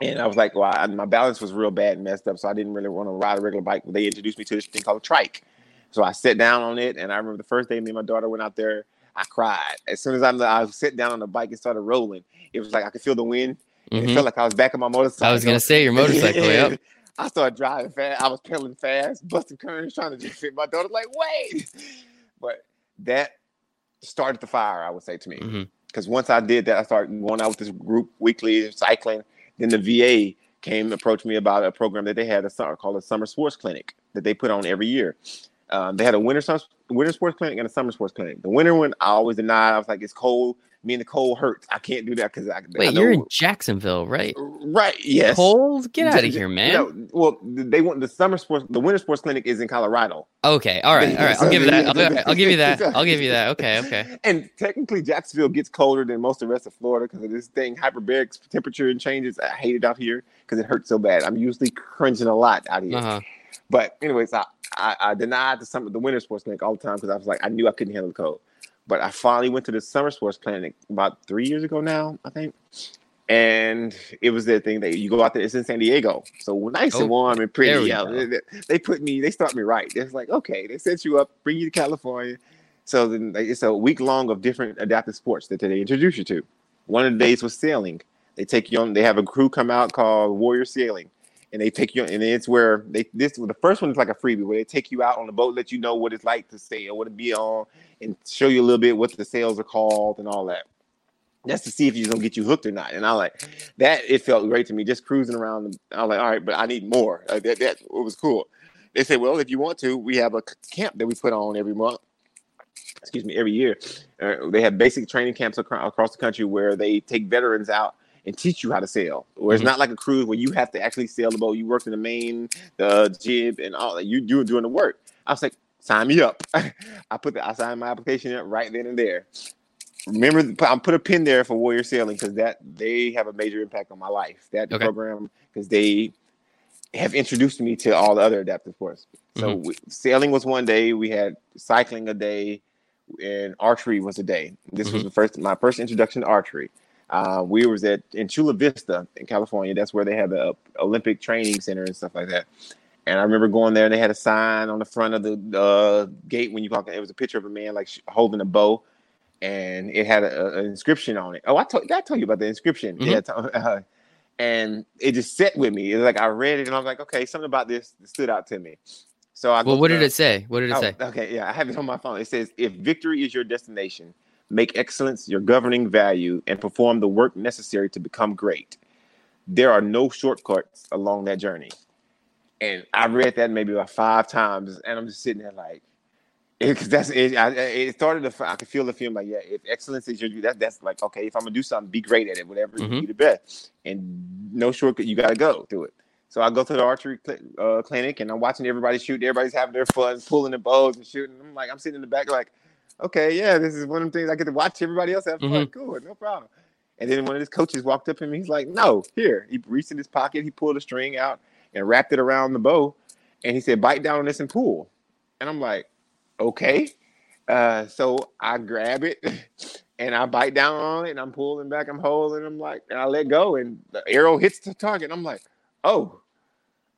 and I was like, well, I, my balance was real bad and messed up, so I didn't really want to ride a regular bike. But They introduced me to this thing called a trike, so I sat down on it, and I remember the first day me and my daughter went out there, I cried as soon as I'm I sat down on the bike and started rolling. It was like I could feel the wind. and It mm-hmm. felt like I was back on my motorcycle. I was gonna say your motorcycle. Yep. I started driving fast. I was pedaling fast, busting curves, trying to just fit my daughter. Like, wait, but that started the fire. I would say to me, mm-hmm. because once I did that, I started going out with this group weekly cycling. Then the VA came approached me about a program that they had a summer called a summer sports clinic that they put on every year. Um, they had a winter winter sports clinic and a summer sports clinic. The winter one I always denied. I was like, it's cold. Me and the cold hurts. I can't do that because I, I Wait, know- you're in Jacksonville, right? right. Yes. Cold? Get out of here, man. No, well, they want the summer sports. The winter sports clinic is in Colorado, Okay, all right, all right. I'll give you that. I'll, I'll give you that. I'll give you that. Okay, okay. and technically Jacksonville gets colder than most of the rest of Florida because of this thing hyperbaric temperature and changes. I hate it out here because it hurts so bad. I'm usually cringing a lot out here. Uh huh. But anyways, I, I, I denied the summer the winter sports clinic all the time because I was like I knew I couldn't handle the cold. But I finally went to the summer sports clinic about three years ago now, I think. And it was the thing that you go out there. It's in San Diego, so nice Oh, and warm and pretty. Yeah, they, they put me. They start me right. It's like okay, they set you up, bring you to California. So then it's a week long of different adaptive sports that they introduce you to. One of the days was sailing. They take you on. They have a crew come out called Warrior Sailing, and they take you. And it's where they this the first one is like a freebie where they take you out on the boat, let you know what it's like to sail, what it be on, and show you a little bit what the sails are called and all that. That's to see if you're gonna get you hooked or not. And I like that. It felt great to me just cruising around. I was like, all right, but I need more. Like, that that it was cool. They said, well, if you want to, we have a camp that we put on every month. Excuse me, every year. Uh, they have basic training camps across the country where they take veterans out and teach you how to sail. Where it's Mhm. not like a cruise where you have to actually sail the boat. You work in the main, the jib, and all that. You you doing the work. I was like, sign me up. I put the I signed my application in right then and there. Remember, I put a pin there for Warrior Sailing because that they have a major impact on my life. That Okay. program because they have introduced me to all the other adaptive sports. So we, sailing was one day. We had cycling a day, and archery was a day. This was the first my first introduction to archery. Uh, we was at in Chula Vista in California. That's where they have the Olympic training center and stuff like that. And I remember going there. and They had a sign on the front of the uh, gate when you walk in. It was a picture of a man like holding a bow, and it had an inscription on it. Oh, I told I told you about the inscription. Mhm. Yeah, to- uh, and it just set with me. It was like I read it and I was like, okay, something about this stood out to me. So I go Well, what did the- it say? What did it Oh, say? okay, yeah, I have it on my phone. It says, "If victory is your destination, make excellence your governing value, and perform the work necessary to become great. There are no shortcuts along that journey." And I read that maybe about five times, and I'm just sitting there like, because that's it. I, it started to. I could feel the feeling like, yeah, if excellence is your that that's like okay, if I'm gonna do something, be great at it, whatever, Mhm. be the best, and no shortcut. You got to go through it. So I go to the archery cl- uh, clinic and I'm watching everybody shoot. Everybody's having their fun, pulling the bows and shooting. I'm like, I'm sitting in the back, like, okay, yeah, this is one of the things I get to watch everybody else have fun. Mhm. Cool, no problem. And then one of his coaches walked up to me. He's like, no, here. He reached in his pocket, he pulled a string out and wrapped it around the bow. And he said, bite down on this and pull. And I'm like, okay. Uh, so I grab it and I bite down on it and I'm pulling back, I'm holding, I'm like, and I let go and the arrow hits the target. I'm like, oh,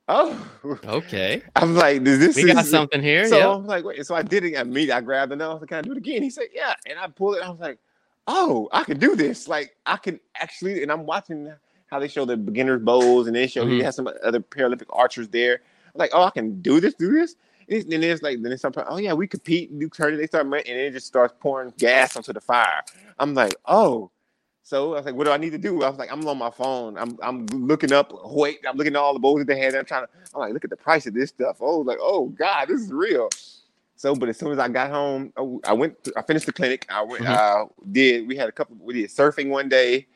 oh. Okay, I'm like, this, this we got something here. so yeah. I'm like, wait. So I did it. I mean, I grabbed it. I was like, can I do it again? He said, yeah. And I pulled it. I was like, oh, I can do this. Like I can actually, and I'm watching how they show the beginners bowls, and they show mm-hmm. you have some other Paralympic archers there. I'm like, oh, I can do this, do this. And then it's like, then it's sometimes, oh yeah, we compete, do turn. They start, and it just starts pouring gas onto the fire. I'm like, oh. So I was like, what do I need to do? I was like, I'm on my phone. I'm I'm looking up. Wait, I'm looking at all the bowls that they had. I'm trying to. I'm like, look at the price of this stuff. Oh, like, oh God, this is real. So, but as soon as I got home, I went. I finished the clinic. I went. Mm-hmm. Uh, did we had a couple? We did surfing one day.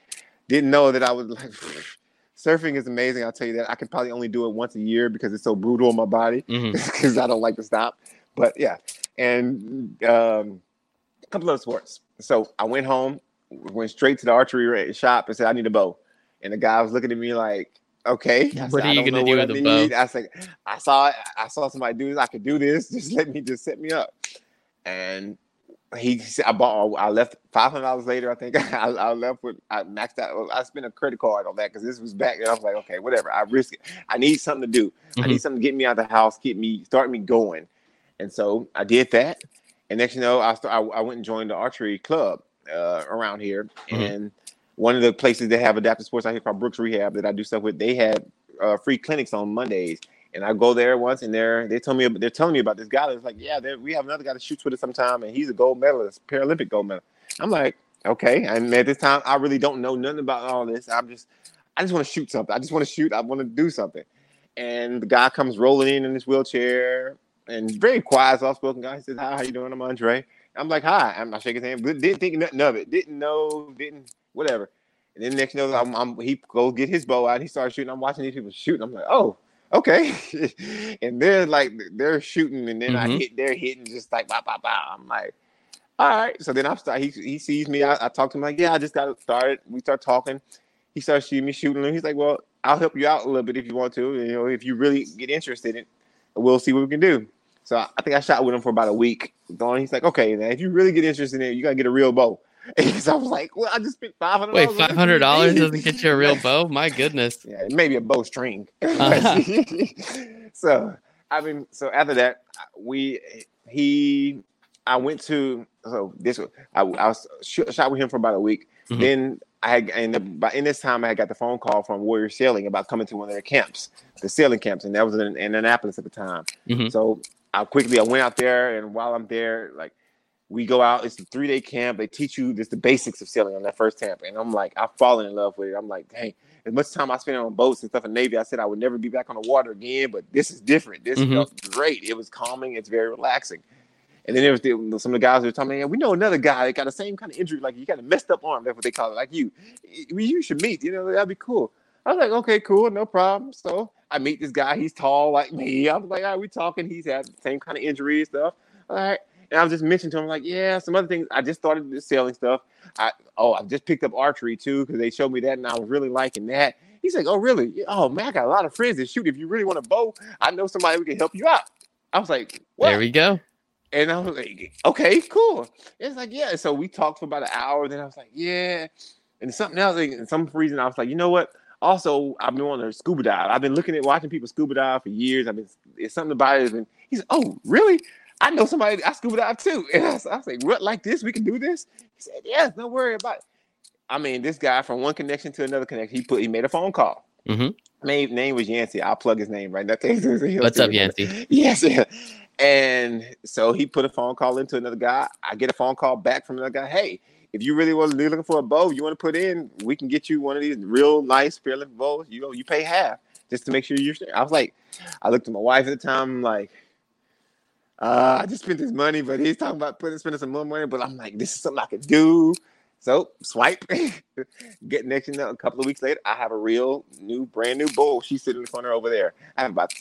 Didn't know that I was like. surfing is amazing. I'll tell you that. I can probably only do it once a year because it's so brutal on my body because mm-hmm. I don't like to stop. But yeah, and um, a couple of sports. So I went home, went straight to the archery shop and said, "I need a bow." And the guy was looking at me like, okay. I what said, are you gonna do with the bow? I said, I saw I saw somebody do this. I could do this. Just let me just set me up. And he said, I bought. I left five hundred dollars later. I think I, I, left with. I maxed out. I spent a credit card on that because this was back. And I was like, okay, whatever. I risk it. I need something to do. Mm-hmm. I need something to get me out of the house, get me, start me going. And so I did that. And next, you know, I start, I, I went and joined the archery club uh, around here, mm-hmm. and one of the places they have adaptive sports out here called Brooks Rehab that I do stuff with. They had uh, free clinics on Mondays, and I go there once, and they're they tell me they're telling me about this guy. That's like, yeah, we have another guy that shoots with us sometime, and he's a gold medalist, Paralympic gold medal. I'm like, okay, and at this time, I really don't know nothing about all this. I'm just, I just want to shoot something. I just want to shoot. I want to do something. And the guy comes rolling in in his wheelchair, and very quiet, soft spoken guy. He says, "Hi, how you doing? I'm Andre." I'm like, "Hi." I'm not shaking his hand, but didn't think nothing of it. Didn't know. Didn't whatever. And then next you know, I'm, I'm, he goes get his bow out. He starts shooting. I'm watching these people shooting. I'm like, oh, okay. and they're like, they're shooting, and then mm-hmm. I hit. They're hitting just like, bah, bah, bah. I'm like, all right. So then I start. He he sees me. I, I talk to him like, yeah, I just got started. We start talking. He starts shooting me, shooting him. He's like, well, I'll help you out a little bit if you want to. You know, if you really get interested in, we'll see what we can do. So I think I shot with him for about a week. He's like, okay, then if you really get interested in it, you gotta get a real bow. Because I was like, well, I just spent five hundred. Wait, five hundred dollars doesn't get you a real bow? My goodness. Yeah, maybe a bowstring. Uh-huh. so I mean, so after that, we he I went to so this I, I was shot with him for about a week. Mm-hmm. Then I had and by in this time I had got the phone call from Warrior Sailing about coming to one of their camps, the sailing camps, and that was in, in Annapolis at the time. Mm-hmm. So I quickly I went out there, and while I'm there, like we go out. It's a three day camp. They teach you just the basics of sailing on that first camp, and I'm like, I've fallen in love with it. I'm like, dang. As much time I spent on boats and stuff in Navy, I said I would never be back on the water again. But this is different. This mm-hmm. felt great. It was calming. It's very relaxing. And then there was the, some of the guys were telling me, yeah, we know another guy that got the same kind of injury, like you got a messed up arm. That's what they call it, like you. We you should meet. You know, that'd be cool. I was like, okay, cool, no problem. So I meet this guy. He's tall like me. I was like, all right, we talking. He's had the same kind of injury and stuff. All right. And I was just mentioning to him, like, yeah, some other things. I just started selling stuff. I oh, I just picked up archery too because they showed me that, and I was really liking that. He's like, oh, really? Oh man, I got a lot of friends that shoot. If you really want a bow, I know somebody who can help you out. I was like, what? there we go. And I was like, okay, cool. It's like, yeah. So we talked for about an hour. Then I was like, yeah. And something else, and some reason I was like, you know what? Also, I've been wanting to scuba dive. I've been looking at watching people scuba dive for years. I've been it's something about it. And he's oh, really? I know somebody I scuba dive too. And I was, I like, what like this? We can do this? He said, Yes, don't worry about it. I mean, this guy from one connection to another connection, he put he made a phone call. Mm-hmm. Name name was Yancey. I'll plug his name right now. What's up, Yancey? Yes. Yeah. And so he put a phone call into another guy. I get a phone call back from another guy. Hey, if you really want to be looking for a bow, you want to put in, we can get you one of these real nice Spearlift bows. You know, you pay half just to make sure you're. I was like, I looked at my wife at the time. I'm like, uh, I just spent this money, but he's talking about putting spending some more money. But I'm like, this is something I could do. So swipe. Get next you know, a couple of weeks later, I have a real new, brand new bowl. She's sitting in the corner over there. I have about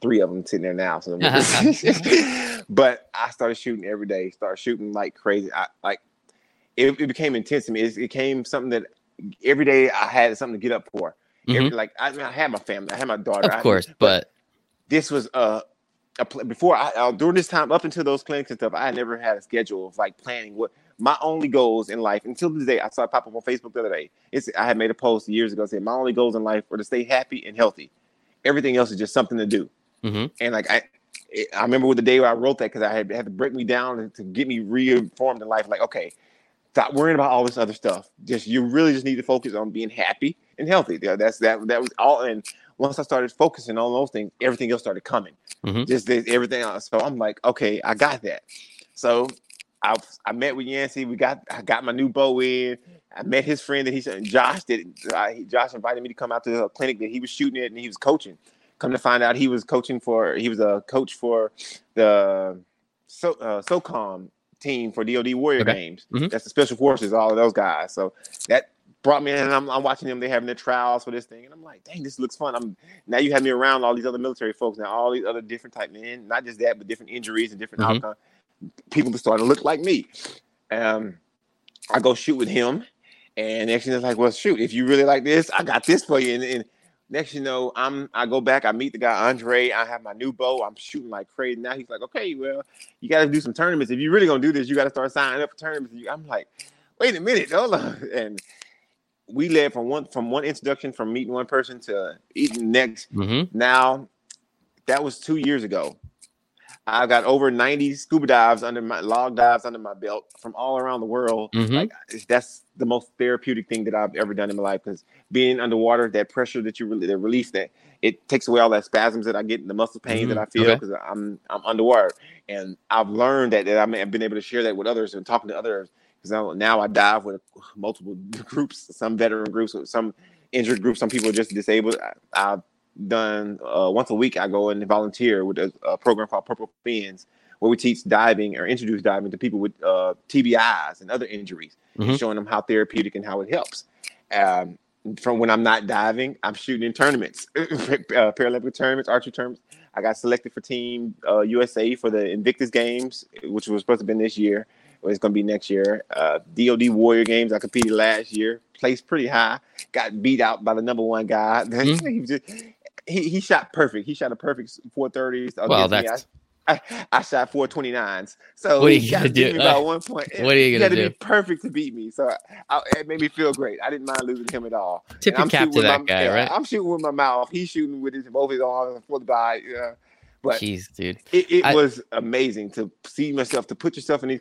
three of them sitting there now. So but I started shooting every day. Started shooting like crazy. I like it, it became intense to me. It, it became something that every day I had something to get up for. Mm-hmm. Every, like I, mean, I had my family, I had my daughter. Of course, but, but this was a before I uh, during this time up until those clinics and stuff, I had never had a schedule of like planning what my only goals in life until this day. I saw it pop up on Facebook the other day. It's I had made a post years ago saying my only goals in life were to stay happy and healthy. Everything else is just something to do. Mm-hmm. And like I, I remember with the day where I wrote that because I had had to break me down to get me reformed in life. Like okay, stop worrying about all this other stuff. Just you really just need to focus on being happy and healthy. That's that that was all. And once I started focusing on those things, everything else started coming. Mm-hmm. Just everything else. So I'm like, okay, I got that. So I I met with Yancey. We got I got my new bow in. I met his friend that he said Josh did. Uh, he- Josh invited me to come out to the clinic that he was shooting at and he was coaching. Come to find out, he was coaching for. He was a coach for the so uh, SOCOM team for DoD Warrior Okay. Games. Mhm. That's the special forces, all of those guys. So that brought me in, and I'm, I'm watching them. They having their trials for this thing, and I'm like, dang, this looks fun. I'm now you have me around all these other military folks now, all these other different type men, not just that, but different injuries and different Mhm. outcomes. People starting to look like me. Um, I go shoot with him, and next thing is like, well, shoot, if you really like this, I got this for you. And, and next, you know, I'm I go back, I meet the guy Andre, I have my new bow, I'm shooting like crazy. Now he's like, okay, well, you got to do some tournaments. If you're really gonna do this, you got to start signing up for tournaments. I'm like, wait a minute, hold on. And we led from one from one introduction from meeting one person to eating next. Mm-hmm. Now, that was two years ago. I got over 90 scuba dives under my log dives under my belt from all around the world. Mhm. Like that's the most therapeutic thing that I've ever done in my life because being underwater, that pressure that you really, the relief that it takes away all that spasms that I get, and the muscle pain that Mhm. I feel Okay. because I'm I'm underwater, and I've learned that, that I have been able to share that with others and talking to others because now, now I dive with multiple groups, some veteran groups, some injured groups, some people just disabled. I, I've done uh, once a week. I go and volunteer with a, a program called Purple Fins, where we teach diving or introduce diving to people with uh, TBIs and other injuries, Mhm. showing them how therapeutic and how it helps. Um, from when I'm not diving, I'm shooting in tournaments, uh, Paralympic tournaments, archery tournaments. I got selected for Team uh, USA for the Invictus Games, which was supposed to be this year. It's going to be next year. Uh, DoD Warrior Games, I competed last year, placed pretty high, got beat out by the number one guy. Mhm. he, was just, he he shot perfect. He shot a perfect 430s. Well, against me. that's- I, I, I shot 429s. So What are you got gonna do? me by Uh, one point. what are you He gonna do? be perfect to beat me. So I, it made me feel great. I didn't mind losing him at all. Tip And your I'm cap shooting to with that my- guy, yeah, right? I'm shooting with my mouth. He's shooting with his both his arms for the by. Yeah. But Jeez, dude. it, it I- was amazing to see myself to put yourself in these.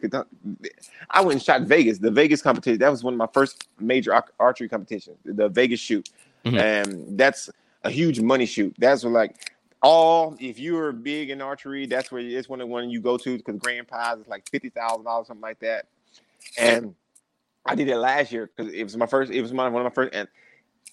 I went and shot Vegas. The Vegas competition. That was one of my first major archery competitions. The Vegas shoot, Mhm. and that's a huge money shoot. That's what, like all. If you're big in archery, that's where it's one of the one you go to because grand prize is like fifty thousand dollars, something like that. And I did it last year because it was my first. It was my, one of my first, and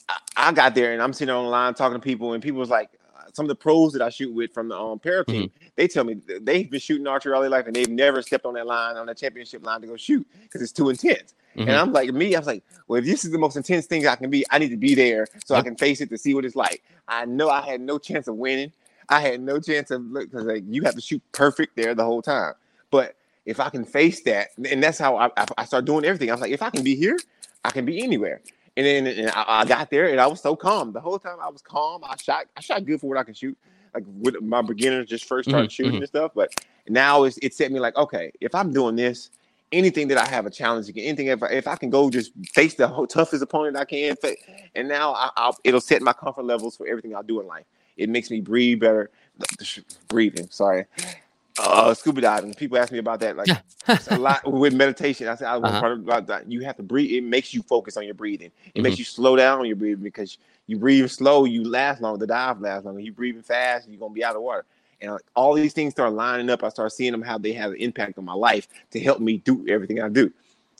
I, I got there and I'm sitting on the line talking to people, and people was like, some of the pros that I shoot with from the um, para team, they tell me they've been shooting archery all their life and they've never stepped on that line on the championship line to go shoot because it's too intense. Mhm. And I'm like, me, I was like, well, if this is the most intense thing I can be, I need to be there so I can face it to see what it's like. I know I had no chance of winning. I had no chance of look because like you have to shoot perfect there the whole time. But if I can face that, and that's how I, I, I started doing everything. I was like, if I can be here, I can be anywhere. And then and I, I got there and I was so calm. The whole time I was calm. I shot I shot good for what I can shoot. Like with my beginners just first started Mhm, shooting and stuff. But now it's it set me like, okay, if I'm doing this, anything that I have a challenge against, anything if I, if I can go just face the whole toughest opponent I can, and now I, I'll, it'll set my comfort levels for everything I'll do in life. It makes me breathe better. Breathing, sorry. Uh, scuba diving. People ask me about that. Like a lot with meditation. I said I was Uh-huh. part of about that. You have to breathe. It makes you focus on your breathing. It Mm-hmm. makes you slow down on your breathing because you breathe slow, you last longer. The dive lasts longer. You breathing fast, you're gonna be out of water. And like, all these things start lining up. I start seeing them how they have an impact on my life to help me do everything I do.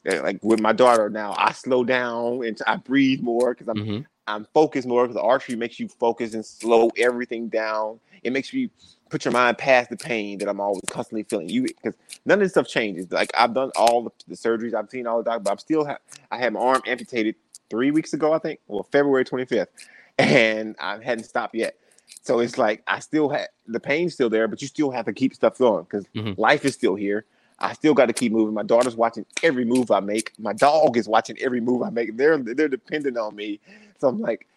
Like with my daughter now, I slow down and I breathe more because I'm Mhm. I'm focused more because archery makes you focus and slow everything down. It makes you put your mind past the pain that I'm always constantly feeling. You because none of this stuff changes. Like I've done all the, the surgeries, I've seen all the doctors, but I'm still ha- I had my arm amputated three weeks ago, I think, well February 25th, and I hadn't stopped yet. So it's like I still had the pain's still there, but you still have to keep stuff going because Mhm. life is still here. I still got to keep moving. My daughter's watching every move I make. My dog is watching every move I make. They're they're dependent on me. So I'm like,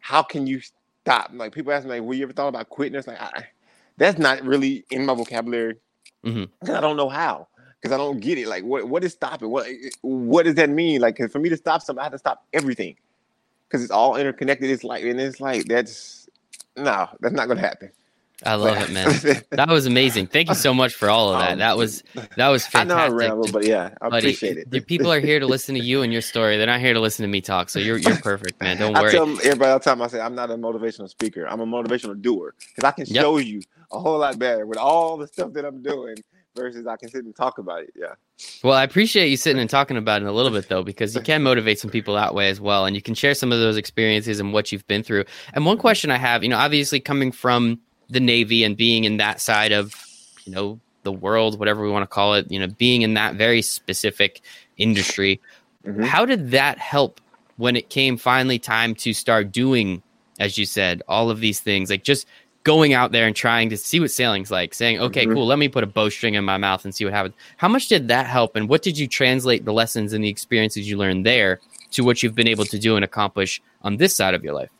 how can you stop? Like people ask me, like, "Well, you ever thought about quitting?" It's like, I, that's not really in my vocabulary. Mhm. 'Cause I don't know how. Because I don't get it. Like, what what is stopping? What what does that mean? Like, 'cause for me to stop something, I have to stop everything. Because it's all interconnected. It's like, and it's like that's no, that's not gonna happen. I love it, man. That was amazing. Thank you so much for all of that. Um, that was that was fantastic. I know I ramble, but yeah, I Buddy, appreciate it. The people are here to listen to you and your story. They're not here to listen to me talk. So you're you're perfect, man. Don't worry. I tell everybody all the time. I say I'm not a motivational speaker. I'm a motivational doer because I can yep. show you a whole lot better with all the stuff that I'm doing versus I can sit and talk about it. Yeah. Well, I appreciate you sitting and talking about it a little bit though, because you can motivate some people that way as well, and you can share some of those experiences and what you've been through. And one mm-hmm. question I have, you know, obviously coming from the Navy and being in that side of, you know, the world, whatever we want to call it, you know, being in that very specific industry, mm-hmm. how did that help when it came finally time to start doing, as you said, all of these things, like just going out there and trying to see what sailing's like, saying, okay, mm-hmm. cool, let me put a bowstring in my mouth and see what happens. How much did that help? And what did you translate the lessons and the experiences you learned there to what you've been able to do and accomplish on this side of your life?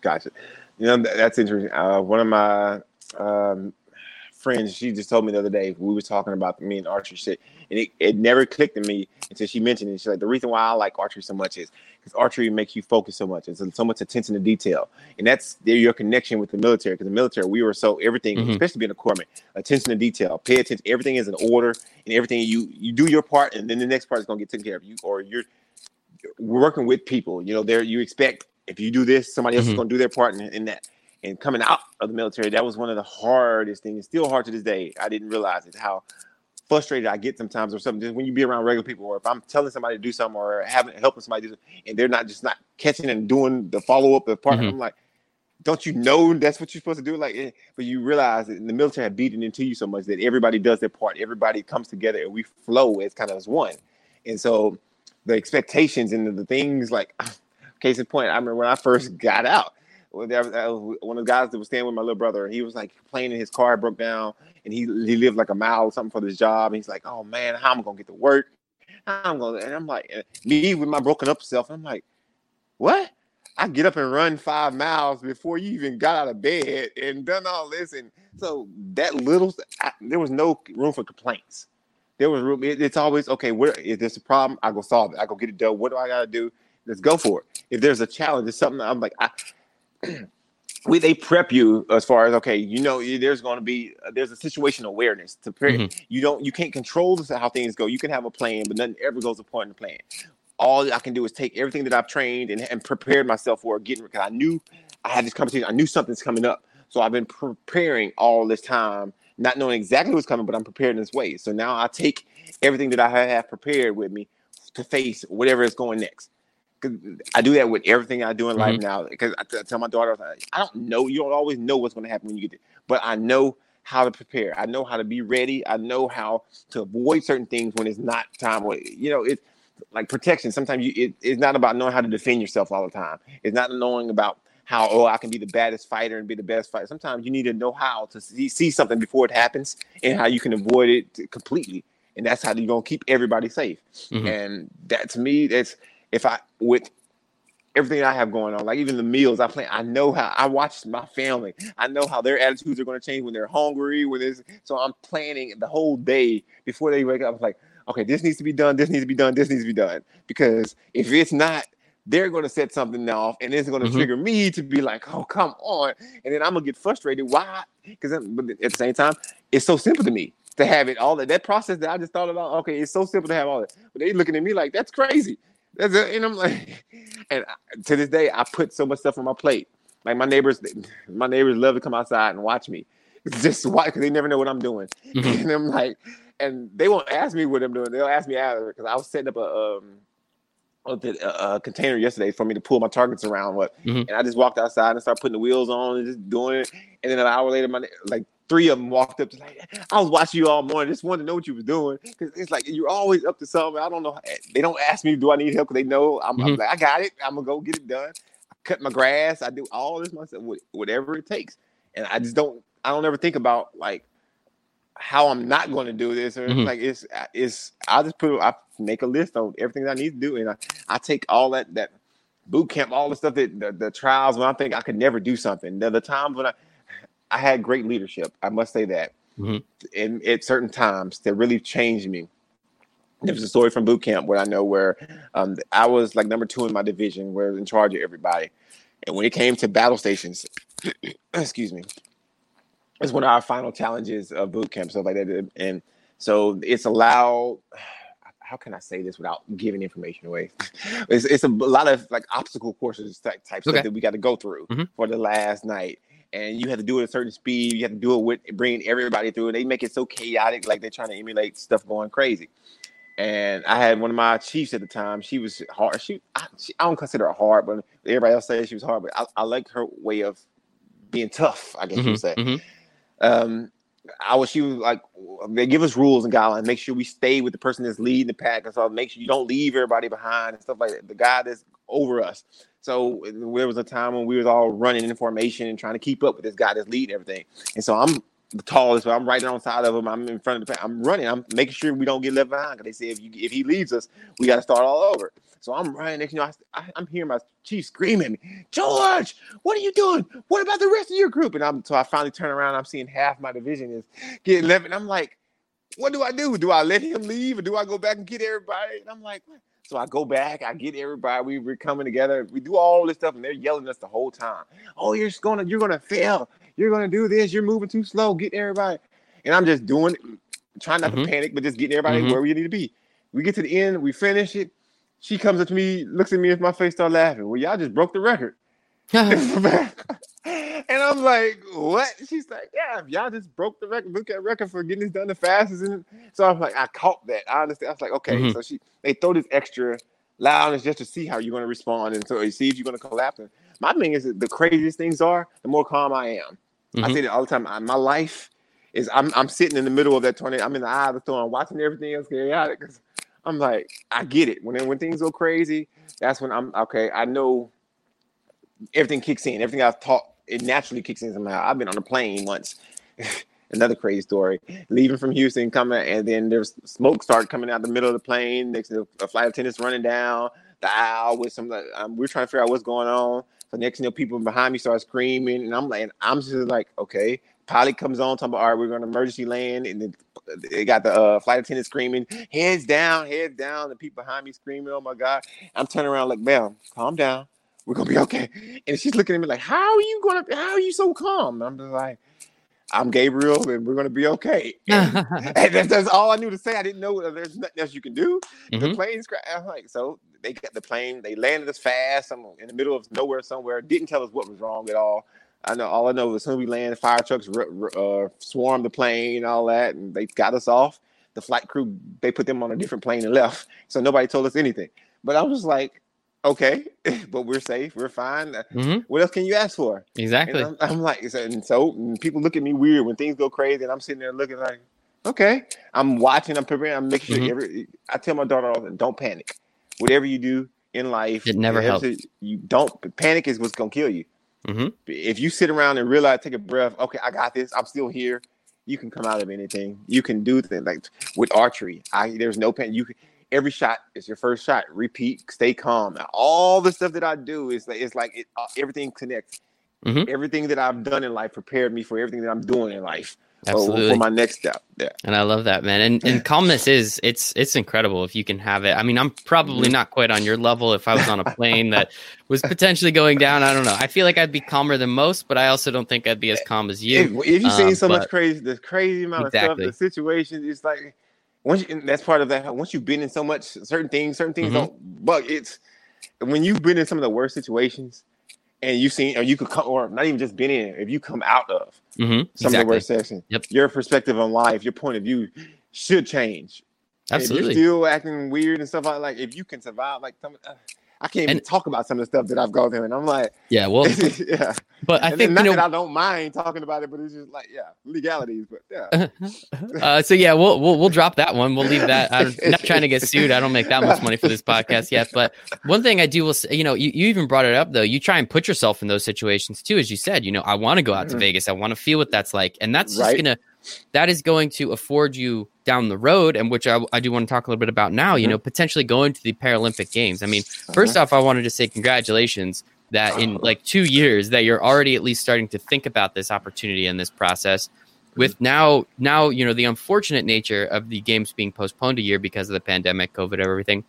Gotcha. You know, that's interesting. Uh, one of my um, friends, she just told me the other day, we were talking about me and archery shit, and it, it never clicked to me until she mentioned it. She's like, the reason why I like archery so much is because archery makes you focus so much. It's so much attention to detail, and that's your connection with the military. Because the military, we were so everything, mm-hmm. especially being a corpsman, attention to detail, pay attention. Everything is in order, and everything you you do your part, and then the next part is gonna get taken care of. You or you're we're working with people. You know, there you expect if you do this, somebody else mm-hmm. is gonna do their part in, in that. And coming out of the military, that was one of the hardest things. Still hard to this day. I didn't realize it how frustrated I get sometimes or something. Just when you be around regular people, or if I'm telling somebody to do something or having helping somebody do something, and they're not just not catching and doing the follow up the part, mm-hmm. I'm like, don't you know that's what you're supposed to do? Like, eh, but you realize that the military had beaten into you so much that everybody does their part, everybody comes together, and we flow as kind of as one. And so the expectations and the, the things like, case in point, I remember when I first got out one of the guys that was staying with my little brother. He was like complaining his car broke down, and he he lived like a mile or something for this job. And he's like, "Oh man, how am I gonna get to work? I'm gonna?" And I'm like, me with my broken up self. I'm like, what? I get up and run five miles before you even got out of bed and done all this, and so that little, I, there was no room for complaints. There was room. It, it's always okay. Where is this a problem? I go solve it. I go get it done. What do I gotta do? Let's go for it. If there's a challenge, it's something I'm like, I, we they prep you as far as okay, you know, there's going to be there's a situation awareness to prepare. Mm-hmm. You don't you can't control how things go. You can have a plan, but nothing ever goes according to plan. All I can do is take everything that I've trained and, and prepared myself for getting because I knew I had this conversation. I knew something's coming up, so I've been preparing all this time, not knowing exactly what's coming, but I'm prepared in this way. So now I take everything that I have prepared with me to face whatever is going next. I do that with everything I do in life mm-hmm. now. Because I tell my daughter, I don't know. You don't always know what's going to happen when you get there, but I know how to prepare. I know how to be ready. I know how to avoid certain things when it's not time. You know, it's like protection. Sometimes you, it, it's not about knowing how to defend yourself all the time. It's not knowing about how oh I can be the baddest fighter and be the best fighter. Sometimes you need to know how to see, see something before it happens and how you can avoid it completely. And that's how you're gonna keep everybody safe. Mm-hmm. And that to me, that's if I with everything I have going on, like even the meals I plan, I know how I watch my family. I know how their attitudes are going to change when they're hungry. When this, so I'm planning the whole day before they wake up. I'm like, okay, this needs to be done. This needs to be done. This needs to be done. Because if it's not, they're going to set something off, and it's going to mm-hmm. trigger me to be like, oh, come on, and then I'm gonna get frustrated. Why? Because at the same time, it's so simple to me to have it all that that process that I just thought about. Okay, it's so simple to have all that, but they looking at me like that's crazy. That's it. And I'm like, and to this day, I put so much stuff on my plate. Like my neighbors, my neighbors love to come outside and watch me. just why? Because they never know what I'm doing. Mm-hmm. And I'm like, and they won't ask me what I'm doing. They'll ask me after because I was setting up a um a, a, container yesterday for me to pull my targets around what, mm-hmm. and I just walked outside and started putting the wheels on and just doing it. And then an hour later, my like three of them walked up to like, I was watching you all morning, just wanted to know what you was doing. Cause it's like you're always up to something. I don't know. They don't ask me, do I need help? Cause they know I'm, mm-hmm. I'm like, I got it. I'm gonna go get it done. I cut my grass. I do all this myself, whatever it takes. And I just don't. I don't ever think about like how I'm not going to do this or mm-hmm. like it's it's. I just put I make a list of everything I need to do, and I, I take all that that boot camp, all the stuff that the, the trials when I think I could never do something. The, the times when I I had great leadership. I must say that. Mm-hmm. In at certain times that really changed me. There was a story from boot camp where I know where um, I was like number two in my division, where in charge of everybody. And when it came to battle stations, excuse me, it's one of our final challenges of boot camp stuff like that, and so it's allowed. How can I say this without giving information away? it's, it's a lot of like obstacle courses type, type okay. stuff that we got to go through mm-hmm. for the last night and you have to do it at a certain speed. You have to do it with bringing everybody through. They make it so chaotic, like they're trying to emulate stuff going crazy. And I had one of my chiefs at the time. She was hard. She I, she, I don't consider her hard, but everybody else says she was hard. But I, I like her way of being tough. I guess mm-hmm, you would say. Mm-hmm. Um, I was she was like they give us rules and guidelines. Make sure we stay with the person that's leading the pack and so make sure you don't leave everybody behind and stuff like that. The guy that's over us. So there was a time when we was all running in formation and trying to keep up with this guy that's leading everything. And so I'm the tallest, but I'm right on side of him. I'm in front of the. I'm running. I'm making sure we don't get left behind because they say if you if he leaves us, we got to start all over. So I'm running. Next, to you know, I, am hearing my chief screaming, "George, what are you doing? What about the rest of your group?" And I'm so I finally turn around. I'm seeing half my division is getting left, and I'm like, "What do I do? Do I let him leave, or do I go back and get everybody?" And I'm like, what? So I go back, I get everybody, we, we're coming together, we do all this stuff, and they're yelling at us the whole time. Oh, you're gonna, you're gonna fail, you're gonna do this, you're moving too slow, get everybody. And I'm just doing it, trying not mm-hmm. to panic, but just getting everybody mm-hmm. where we need to be. We get to the end, we finish it. She comes up to me, looks at me, as my face start laughing. Well, y'all just broke the record. and I'm like, what? She's like, yeah, y'all just broke the record, look at record for getting this done the fastest. And so I'm like, I caught that. I understand. I was like, okay. Mm-hmm. So she they throw this extra loudness just to see how you're gonna respond and so you see if you're gonna collapse. And my thing is the craziest things are, the more calm I am. Mm-hmm. I say that all the time. I, my life is I'm I'm sitting in the middle of that tornado. I'm in the eye of the storm, watching everything else chaotic because I'm like, I get it. When when things go crazy, that's when I'm okay. I know everything kicks in. Everything I've taught, it naturally kicks in somehow. I've been on a plane once. Another crazy story. Leaving from Houston, coming, and then there's smoke start coming out the middle of the plane. Next to the flight attendants running down the aisle with some. Um, we're trying to figure out what's going on. So next you know, people behind me start screaming, and I'm like, I'm just like, okay. Pilot comes on, talking about, all right, we're going to emergency land, and then they got the uh, flight attendant screaming, heads down, heads down. The people behind me screaming, oh my god! I'm turning around like, ma'am, calm down we're gonna be okay. And she's looking at me like, How are you gonna how are you so calm? And I'm just like, I'm Gabriel and we're gonna be okay. And, and that's, that's, all I knew to say. I didn't know there's nothing else you can do. Mm-hmm. The plane's I'm like, so they got the plane, they landed us fast, I'm in the middle of nowhere somewhere, didn't tell us what was wrong at all. I know all I know is soon we landed, fire trucks uh, swarmed the plane and all that, and they got us off. The flight crew, they put them on a different plane and left. So nobody told us anything. But I was like, okay, but we're safe, we're fine. Uh, mm-hmm. What else can you ask for? Exactly. I'm, I'm, like, and so and people look at me weird when things go crazy, and I'm sitting there looking like, okay, I'm watching, I'm preparing, I'm making sure mm-hmm. every. I tell my daughter all the don't panic. Whatever you do in life, it never helps. You don't panic is what's gonna kill you. Mm-hmm. If you sit around and realize, take a breath, okay, I got this, I'm still here. You can come out of anything. You can do things like with archery. I there's no pain. You can every shot is your first shot. Repeat, stay calm. All the stuff that I do is like it's like it, uh, everything connects. Mm-hmm. Everything that I've done in life prepared me for everything that I'm doing in life. Absolutely. for my next step. Yeah. And I love that, man. And and calmness is it's it's incredible if you can have it. I mean, I'm probably mm-hmm. not quite on your level if I was on a plane that was potentially going down. I don't know. I feel like I'd be calmer than most, but I also don't think I'd be as calm as you. If, if you've seen um, so much crazy, the crazy amount exactly. of stuff, the situations, it's like once you, that's part of that. Once you've been in so much certain things, certain things mm-hmm. don't. But it's when you've been in some of the worst situations, and you've seen, or you could come, or not even just been in. If you come out of mm-hmm. some exactly. of the worst sections, yep. your perspective on life, your point of view should change. Absolutely. If you're still acting weird and stuff like, like if you can survive, like some, uh, I can't even and, talk about some of the stuff that I've gone through, and I'm like, yeah, well, yeah. But I and think not you know, that I don't mind talking about it, but it's just like, yeah, legalities. But yeah. uh, so yeah, we'll, we'll we'll drop that one. We'll leave that. I'm not trying to get sued. I don't make that much money for this podcast yet. But one thing I do will say, you know, you, you even brought it up though. You try and put yourself in those situations too, as you said. You know, I want to go out to mm-hmm. Vegas. I want to feel what that's like, and that's just gonna that is going to afford you down the road, and which I, I do want to talk a little bit about now, you mm-hmm. know, potentially going to the Paralympic Games. I mean, 1st uh-huh. off, I wanted to say congratulations that in like two years that you're already at least starting to think about this opportunity and this process with mm-hmm. now now you know the unfortunate nature of the games being postponed a year because of the pandemic covid everything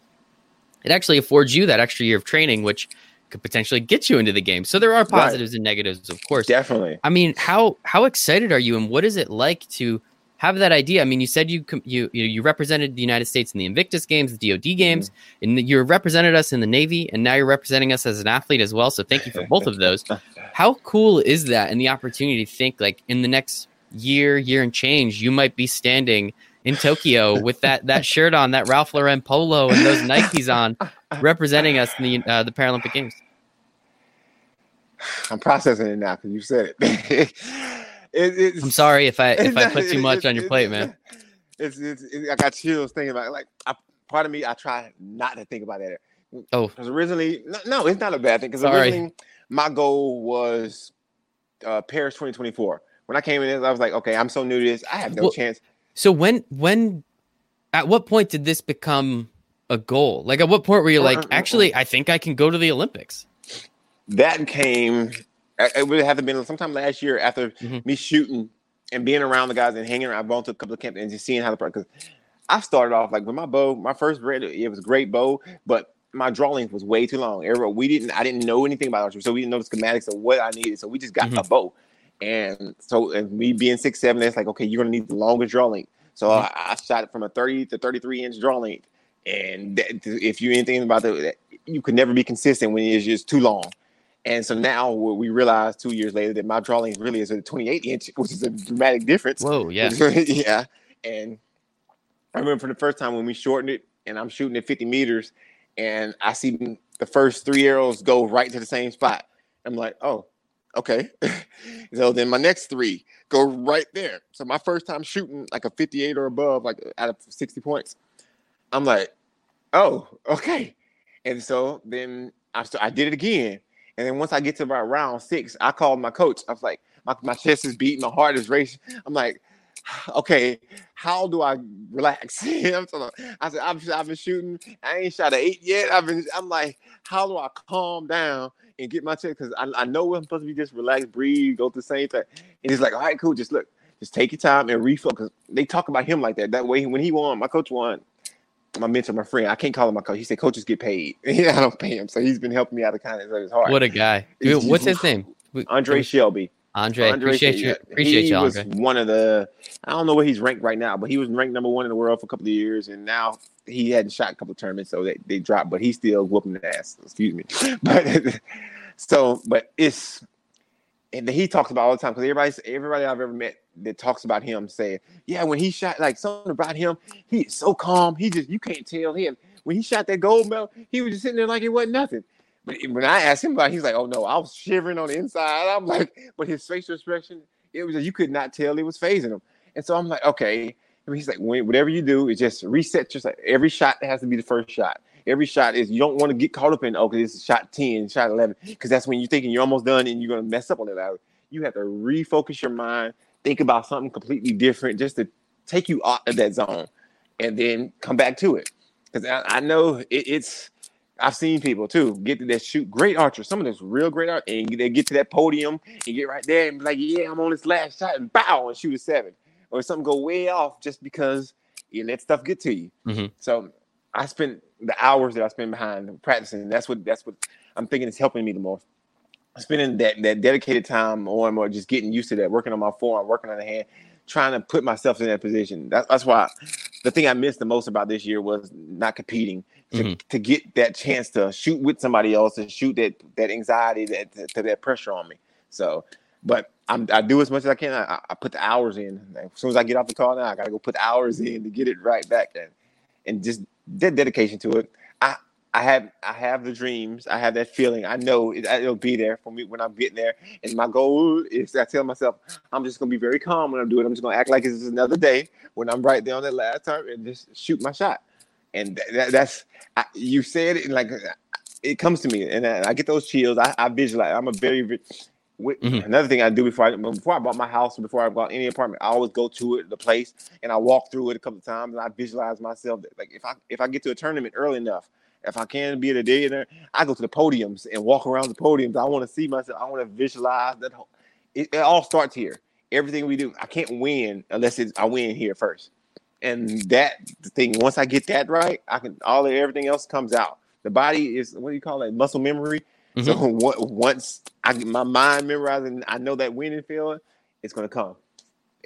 it actually affords you that extra year of training which could potentially get you into the game. So there are positives right. and negatives, of course. Definitely. I mean, how how excited are you, and what is it like to have that idea? I mean, you said you you you represented the United States in the Invictus Games, the DoD Games, mm-hmm. and you represented us in the Navy, and now you're representing us as an athlete as well. So thank you for both of those. How cool is that, and the opportunity to think like in the next year, year and change, you might be standing in Tokyo with that that shirt on, that Ralph Lauren polo, and those Nikes on, representing us in the uh, the Paralympic Games. I'm processing it now because you said it. it I'm sorry if I if I put too much on your plate, man. It's, it's, it's, I got chills thinking about it. Like, I, part of me, I try not to think about that. Oh, because originally, no, no, it's not a bad thing. Because originally, my goal was uh, Paris 2024. When I came in, I was like, okay, I'm so new to this, I have no well, chance. So when when at what point did this become a goal? Like at what point were you like, actually, I think I can go to the Olympics? That came. It would have been sometime last year after mm-hmm. me shooting and being around the guys and hanging around. I've gone to a couple of camps and just seeing how the because I started off like with my bow. My first red, it was a great bow, but my draw length was way too long. we didn't. I didn't know anything about archery, so we didn't know the schematics of what I needed. So we just got mm-hmm. a bow. And so, and me being six seven, it's like, okay, you're gonna need the longest draw length. So mm-hmm. I, I, shot it from a 30 to 33 inch draw length. And that, if you anything about that, you could never be consistent when it's just too long. And so now we realize two years later that my draw length really is a 28 inch, which is a dramatic difference. Whoa, yeah, yeah. And I remember for the first time when we shortened it, and I'm shooting at 50 meters, and I see the first three arrows go right to the same spot. I'm like, oh, Okay. so then my next three go right there. So my first time shooting like a 58 or above, like out of 60 points, I'm like, oh, okay. And so then I, st- I did it again. And then once I get to about round six, I called my coach. I was like, my, my chest is beating, my heart is racing. I'm like, okay, how do I relax? I said, I've, I've been shooting. I ain't shot an eight yet. I've been, I'm like, how do I calm down and get my check because I, I know I'm supposed to be just relax, breathe, go through the same thing. And he's like, all right, cool, just look, just take your time and refocus. They talk about him like that. That way, when he won, my coach won. My mentor, my friend, I can't call him my coach. He said coaches get paid. I don't pay him, so he's been helping me out of kindness of his heart. What a guy! Dude, what's his name? Andre Shelby. Andre, Andre appreciate you. Appreciate you, Andre. was one of the. I don't know where he's ranked right now, but he was ranked number one in the world for a couple of years, and now he hadn't shot a couple of tournaments, so they, they dropped. But he's still whooping the ass. Excuse me, but so, but it's and he talks about all the time because everybody, everybody I've ever met that talks about him saying, yeah, when he shot like something about him, he's so calm. He just you can't tell him when he shot that gold medal, he was just sitting there like it wasn't nothing. But when I asked him about, it, he's like, oh no, I was shivering on the inside. I'm like, but his facial expression, it was you could not tell it was phasing him. And so I'm like, okay. He's like, whatever you do, it just reset yourself. Every shot has to be the first shot every shot is you don't want to get caught up in okay, this is shot 10, shot 11, because that's when you're thinking you're almost done and you're going to mess up on that it. You have to refocus your mind, think about something completely different just to take you out of that zone and then come back to it. Because I, I, know it, it's, I've seen people too get to that shoot great archers, some of those real great art, and they get to that podium and get right there and be like, yeah, I'm on this last shot and bow and shoot a seven. Or something go way off just because you let stuff get to you. Mm-hmm. So I spent the hours that I spend behind practicing. That's what that's what I'm thinking is helping me the most. Spending that that dedicated time on more, just getting used to that, working on my form, working on the hand, trying to put myself in that position. That, that's why the thing I missed the most about this year was not competing. To, mm-hmm. to get that chance to shoot with somebody else and shoot that that anxiety that to, that pressure on me. So, but I'm, i do as much as I can. I, I, put the hours in. As soon as I get off the call now, I got to go put the hours in to get it right back and and just that dedication to it. I I have I have the dreams. I have that feeling. I know it, will be there for me when I'm getting there. And my goal is I tell myself I'm just gonna be very calm when I'm doing. it. I'm just gonna act like it's another day when I'm right there on that last turn and just shoot my shot. And that, that's I, you said it like it comes to me, and I, I get those chills. I, I visualize. I'm a very Mm-hmm. Another thing I do before I before I bought my house or before I bought any apartment, I always go to it, the place, and I walk through it a couple of times, and I visualize myself. That, like if I if I get to a tournament early enough, if I can be at a day there, I go to the podiums and walk around the podiums. I want to see myself. I want to visualize that. Whole, it, it, all starts here. Everything we do, I can't win unless it's I win here first. And that thing, once I get that right, I can all everything else comes out. The body is what do you call it? Muscle memory So what, once I get my mind memorizing, I know that winning feeling, it's gonna come.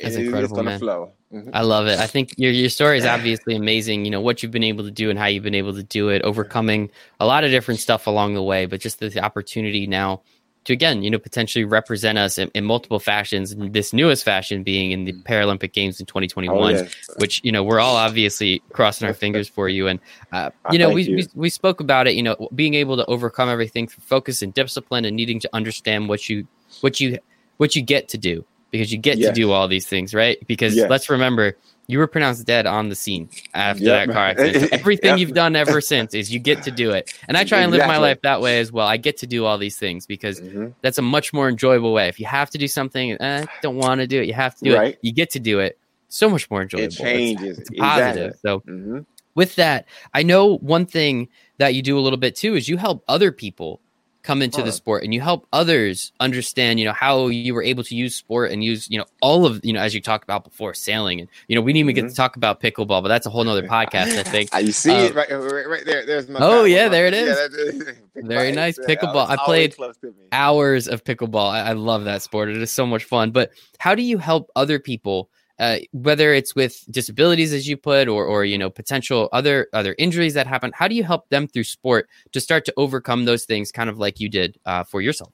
That's It- incredible, It's gonna man. flow. Mhm. I love it. I think your your story is obviously amazing. You know what you've been able to do and how you've been able to do it, overcoming a lot of different stuff along the way. But just the opportunity now to again, you know, potentially represent us in, in multiple fashions. This newest fashion being in the Paralympic Games in 2021, Oh, yes. which you know we're all obviously crossing our fingers for you. And uh, Ah, you know, we, you. we we spoke about it. You know, being able to overcome everything through focus and discipline, and needing to understand what you what you what you get to do because you get to do all these things, right? Because Yes. let's remember, you were pronounced dead on the scene after Yep. that car accident. So everything Yep. you've done ever since is you get to do it. And I try and live my life that way as well. I get to do all these things because Mhm. that's a much more enjoyable way. If you have to do something, eh, don't want to do it, you have to do Right. it. You get to do it. So much more enjoyable. It changes. It's, positive. Exactly. So Mhm. with that, I know one thing that you do a little bit too is you help other people come into the sport and you help others understand, you know, how you were able to use sport and use, you know, all of, you know, as you talked about before, sailing and, you know, we didn't even get Mhm. to talk about pickleball, but that's a whole nother podcast, I think. You see Uh, it right, right, there. There's my. Oh, yeah, there it is. that's- Very nice. Pickleball. I played close to me. Hours of pickleball. I, I love that sport. It is so much fun. But how do you help other people? Uh, whether it's with disabilities, as you put, or or you know potential other other injuries that happen, how do you help them through sport to start to overcome those things, kind of like you did uh, for yourself?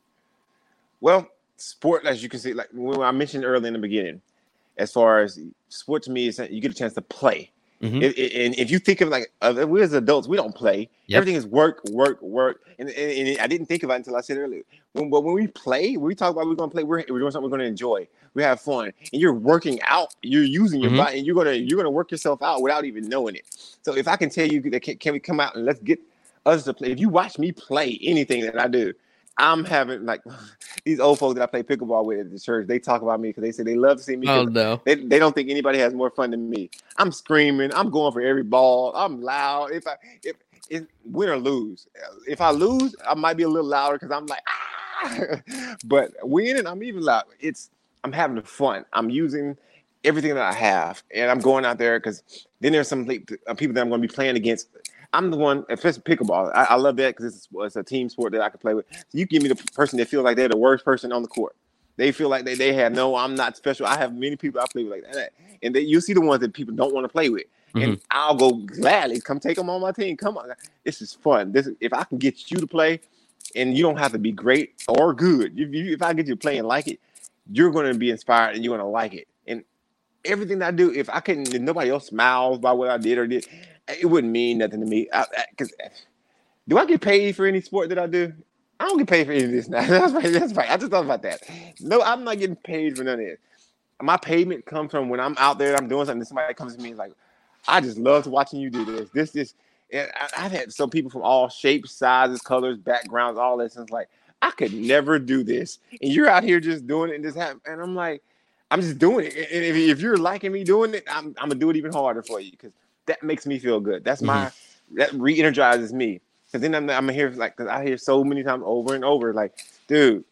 Well, sport, as you can see, like when I mentioned earlier in the beginning, as far as sport to me is you get a chance to play. Mhm. If- and if you think of like uh, we as adults, we don't play. Yep. Everything is work, work, work. And, and, and I didn't think about it until I said earlier. When but when we play, when we talk about we're gonna play, we're, we're doing something we're gonna enjoy. We have fun, and you're working out. You're using your Mhm. body, and you're gonna you're gonna work yourself out without even knowing it. So if I can tell you that can, can we come out and let's get us to play? If you watch me play anything that I do, I'm having like these old folks that I play pickleball with at the church. They talk about me because they say they love to see me. Oh no! they, they don't think anybody has more fun than me. I'm screaming. I'm going for every ball. I'm loud. If I if, if win or lose, if I lose, I might be a little louder because I'm like ah. but winning, I'm even loud. It's I'm having fun. I'm using everything that I have, and I'm going out there because then there's some uh, people that I'm going to be playing against. I'm the one, especially pickleball. I, I love that because it's, it's a team sport that I can play with. So you give me the person that feels like they're the worst person on the court. They feel like they, they have no, I'm not special. I have many people I play with like that. And they, you see the ones that people don't want to play with. And mm-hmm. I'll go gladly come take them on my team. Come on. This is fun. This is, if I can get you to play and you don't have to be great or good. If, you, if I get you to play and like it, you're going to be inspired and you're going to like it. And everything that I do, if I couldn't, if nobody else smiles by what I did or did, it wouldn't mean nothing to me. Because eh, do I get paid for any sport that I do? I don't get paid for any of this now. That's right. That's right. I just thought about that. No, I'm not getting paid for none of this. My payment comes from when I'm out there, I'm doing something, and somebody comes to me and is like, I just loved watching you do this. This, this. And I, I've had some people from all shapes, sizes, colors, backgrounds, all this. And it's like, I could never do this. And you're out here just doing it and just have, and I'm like, I'm just doing it. And if, if you're liking me doing it, I'm, I'm gonna do it even harder for you because that makes me feel good. That's my mm-hmm. that re-energizes me. Cause then I'm I'm here like cause I hear so many times over and over like, dude,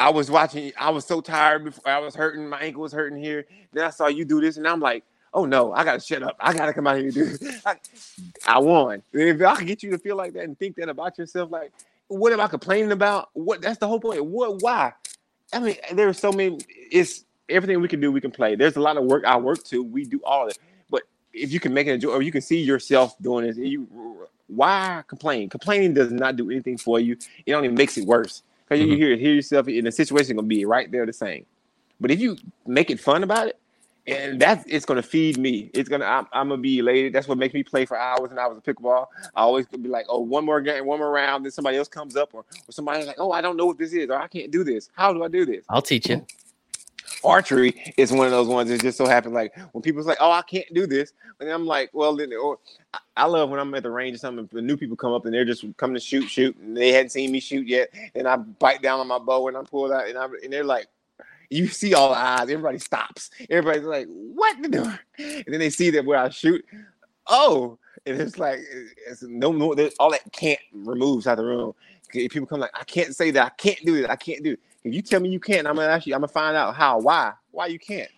I was watching. I was so tired before I was hurting. My ankle was hurting here. Then I saw you do this, and I'm like, oh no, I gotta shut up. I gotta come out here and do this. I, I won. And if I can get you to feel like that and think that about yourself, like, what am I complaining about? What? That's the whole point. What? Why? I mean, there's so many. It's everything we can do. We can play. There's a lot of work I work to. We do all of it. If you can make it enjoy, or you can see yourself doing this, you why complain? Complaining does not do anything for you. It only makes it worse because you Mhm. hear hear yourself in a situation gonna be right there the same. But if you make it fun about it, and that's it's gonna feed me. It's gonna I'm, I'm gonna be elated. That's what makes me play for hours and hours of pickleball. I always could be like, oh, one more game, one more round. Then somebody else comes up, or, or somebody's like, oh, I don't know what this is, or I can't do this. How do I do this? I'll teach you. Archery is one of those ones that just so happen like when people's like, "Oh, I can't do this," and I'm like, "Well, then," or I- love when I'm at the range or something. New people come up and they're just coming to shoot, shoot, and they hadn't seen me shoot yet, and I bite down on my bow and I pull it out, and I and they're like. You see all the eyes. Everybody stops. Everybody's like, "What the doing?" And then they see that where I shoot. Oh, and it's like it's no there's- All that can't removes out the room. People come like, "I can't say that. I can't do it. I can't do." it. If you tell me you can't, I'm gonna ask you. I'm gonna find out how, why, why you can't.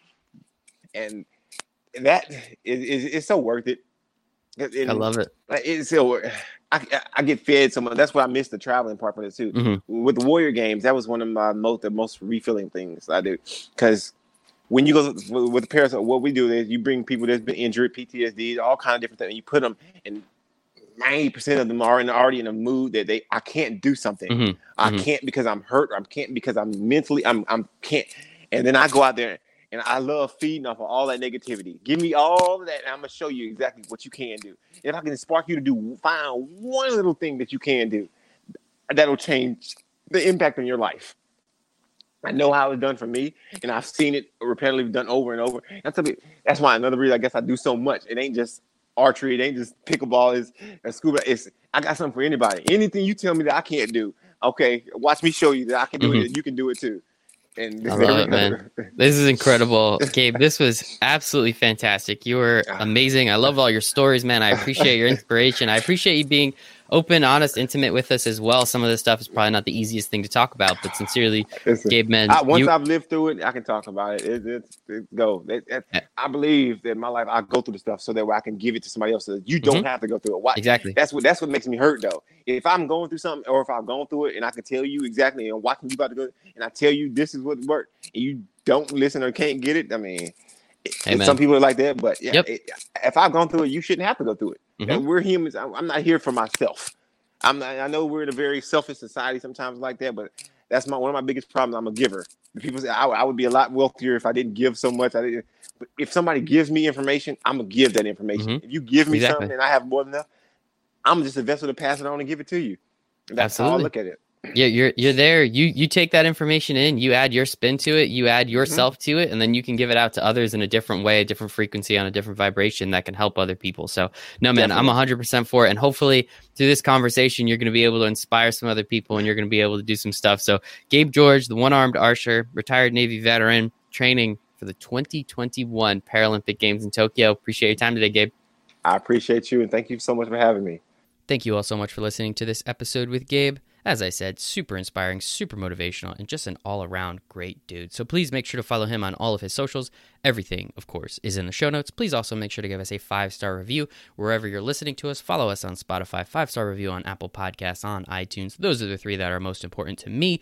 And that is, is it's so worth it. And I love it. It's so I, I get fed so much. That's why I miss the traveling part of it too. Mhm. With the Warrior games, that was one of my most the most refilling things I do because when you go with the parents, what we do is you bring people that's been injured, PTSD, all kind of different things. And you put them, and ninety percent of them are in, already in a mood that they I can't do something. Mhm. I Mhm. can't because I'm hurt. I can't because I'm mentally I'm I'm can't. And then I go out there and I love feeding off of all that negativity. Give me all of that, and I'm gonna show you exactly what you can do. If I can spark you to do, find one little thing that you can do, that'll change the impact on your life. I know how it's done for me, and I've seen it repetitively done over and over. That's a bit, that's why another reason I guess I do so much. It ain't just archery, it ain't just pickleball, it's a scuba. It's I got something for anybody. Anything you tell me that I can't do, okay, watch me show you that I can do it. Mm-hmm. You can do it too. And I love it, man. This is incredible, Gabe. This was absolutely fantastic. You were ah. amazing. I love all your stories, man. I appreciate your inspiration. I appreciate you being open, honest, intimate with us as well. Some of this stuff is probably not the easiest thing to talk about, but sincerely, Listen, Gabe, man, I, once you- I've lived through it, I can talk about it. it, it, it go. It- Yeah. I believe that in my life I go through the stuff so that way I can give it to somebody else so that you don't mm-hmm. have to go through it. Why? exactly. That's what that's what makes me hurt though. If I'm going through something or if I've gone through it and I can tell you exactly and watching you about to go and I tell you this is what worked and you don't listen or can't get it, I mean, some people are like that, but yeah, Yep. it, if I've gone through it, you shouldn't have to go through it. Mhm. And we're humans. I'm, not here for myself. I'm not, I know we're in a very selfish society sometimes like that, but that's my one of my biggest problems. I'm a giver. People say I, I would be a lot wealthier if I didn't give so much. I didn't. But if somebody gives me information, I'm gonna give that information. Mhm. If you give me Exactly. something and I have more than enough, I'm just a vessel to pass it on and give it to you. That's how I look at it. Yeah, you're you're there. You you take that information in, you add your spin to it, you add Mm-hmm. yourself to it, and then you can give it out to others in a different way, a different frequency on a different vibration that can help other people. So no man, I'm Definitely. 100% for it. And hopefully through this conversation, you're going to be able to inspire some other people and you're going to be able to do some stuff. So Gabe George, the one-armed archer, retired Navy veteran, training for the 2021 Paralympic Games in Tokyo. Appreciate your time today, Gabe. I appreciate you and thank you so much for having me. Thank you all so much for listening to this episode with Gabe. As I said, super inspiring, super motivational, and just an all around great dude. So please make sure to follow him on all of his socials. Everything, of course, is in the show notes. Please also make sure to give us a five star review wherever you're listening to us. Follow us on Spotify, five star review on Apple Podcasts, on iTunes. Those are the three that are most important to me.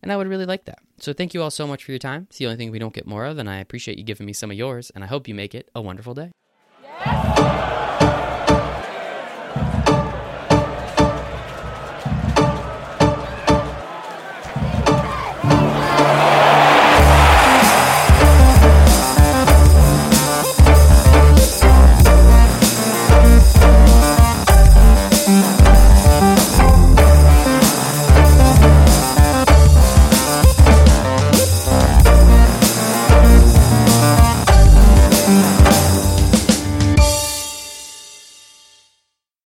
And I would really like that. So thank you all so much for your time. It's the only thing we don't get more of, and I appreciate you giving me some of yours, and I hope you make it a wonderful day.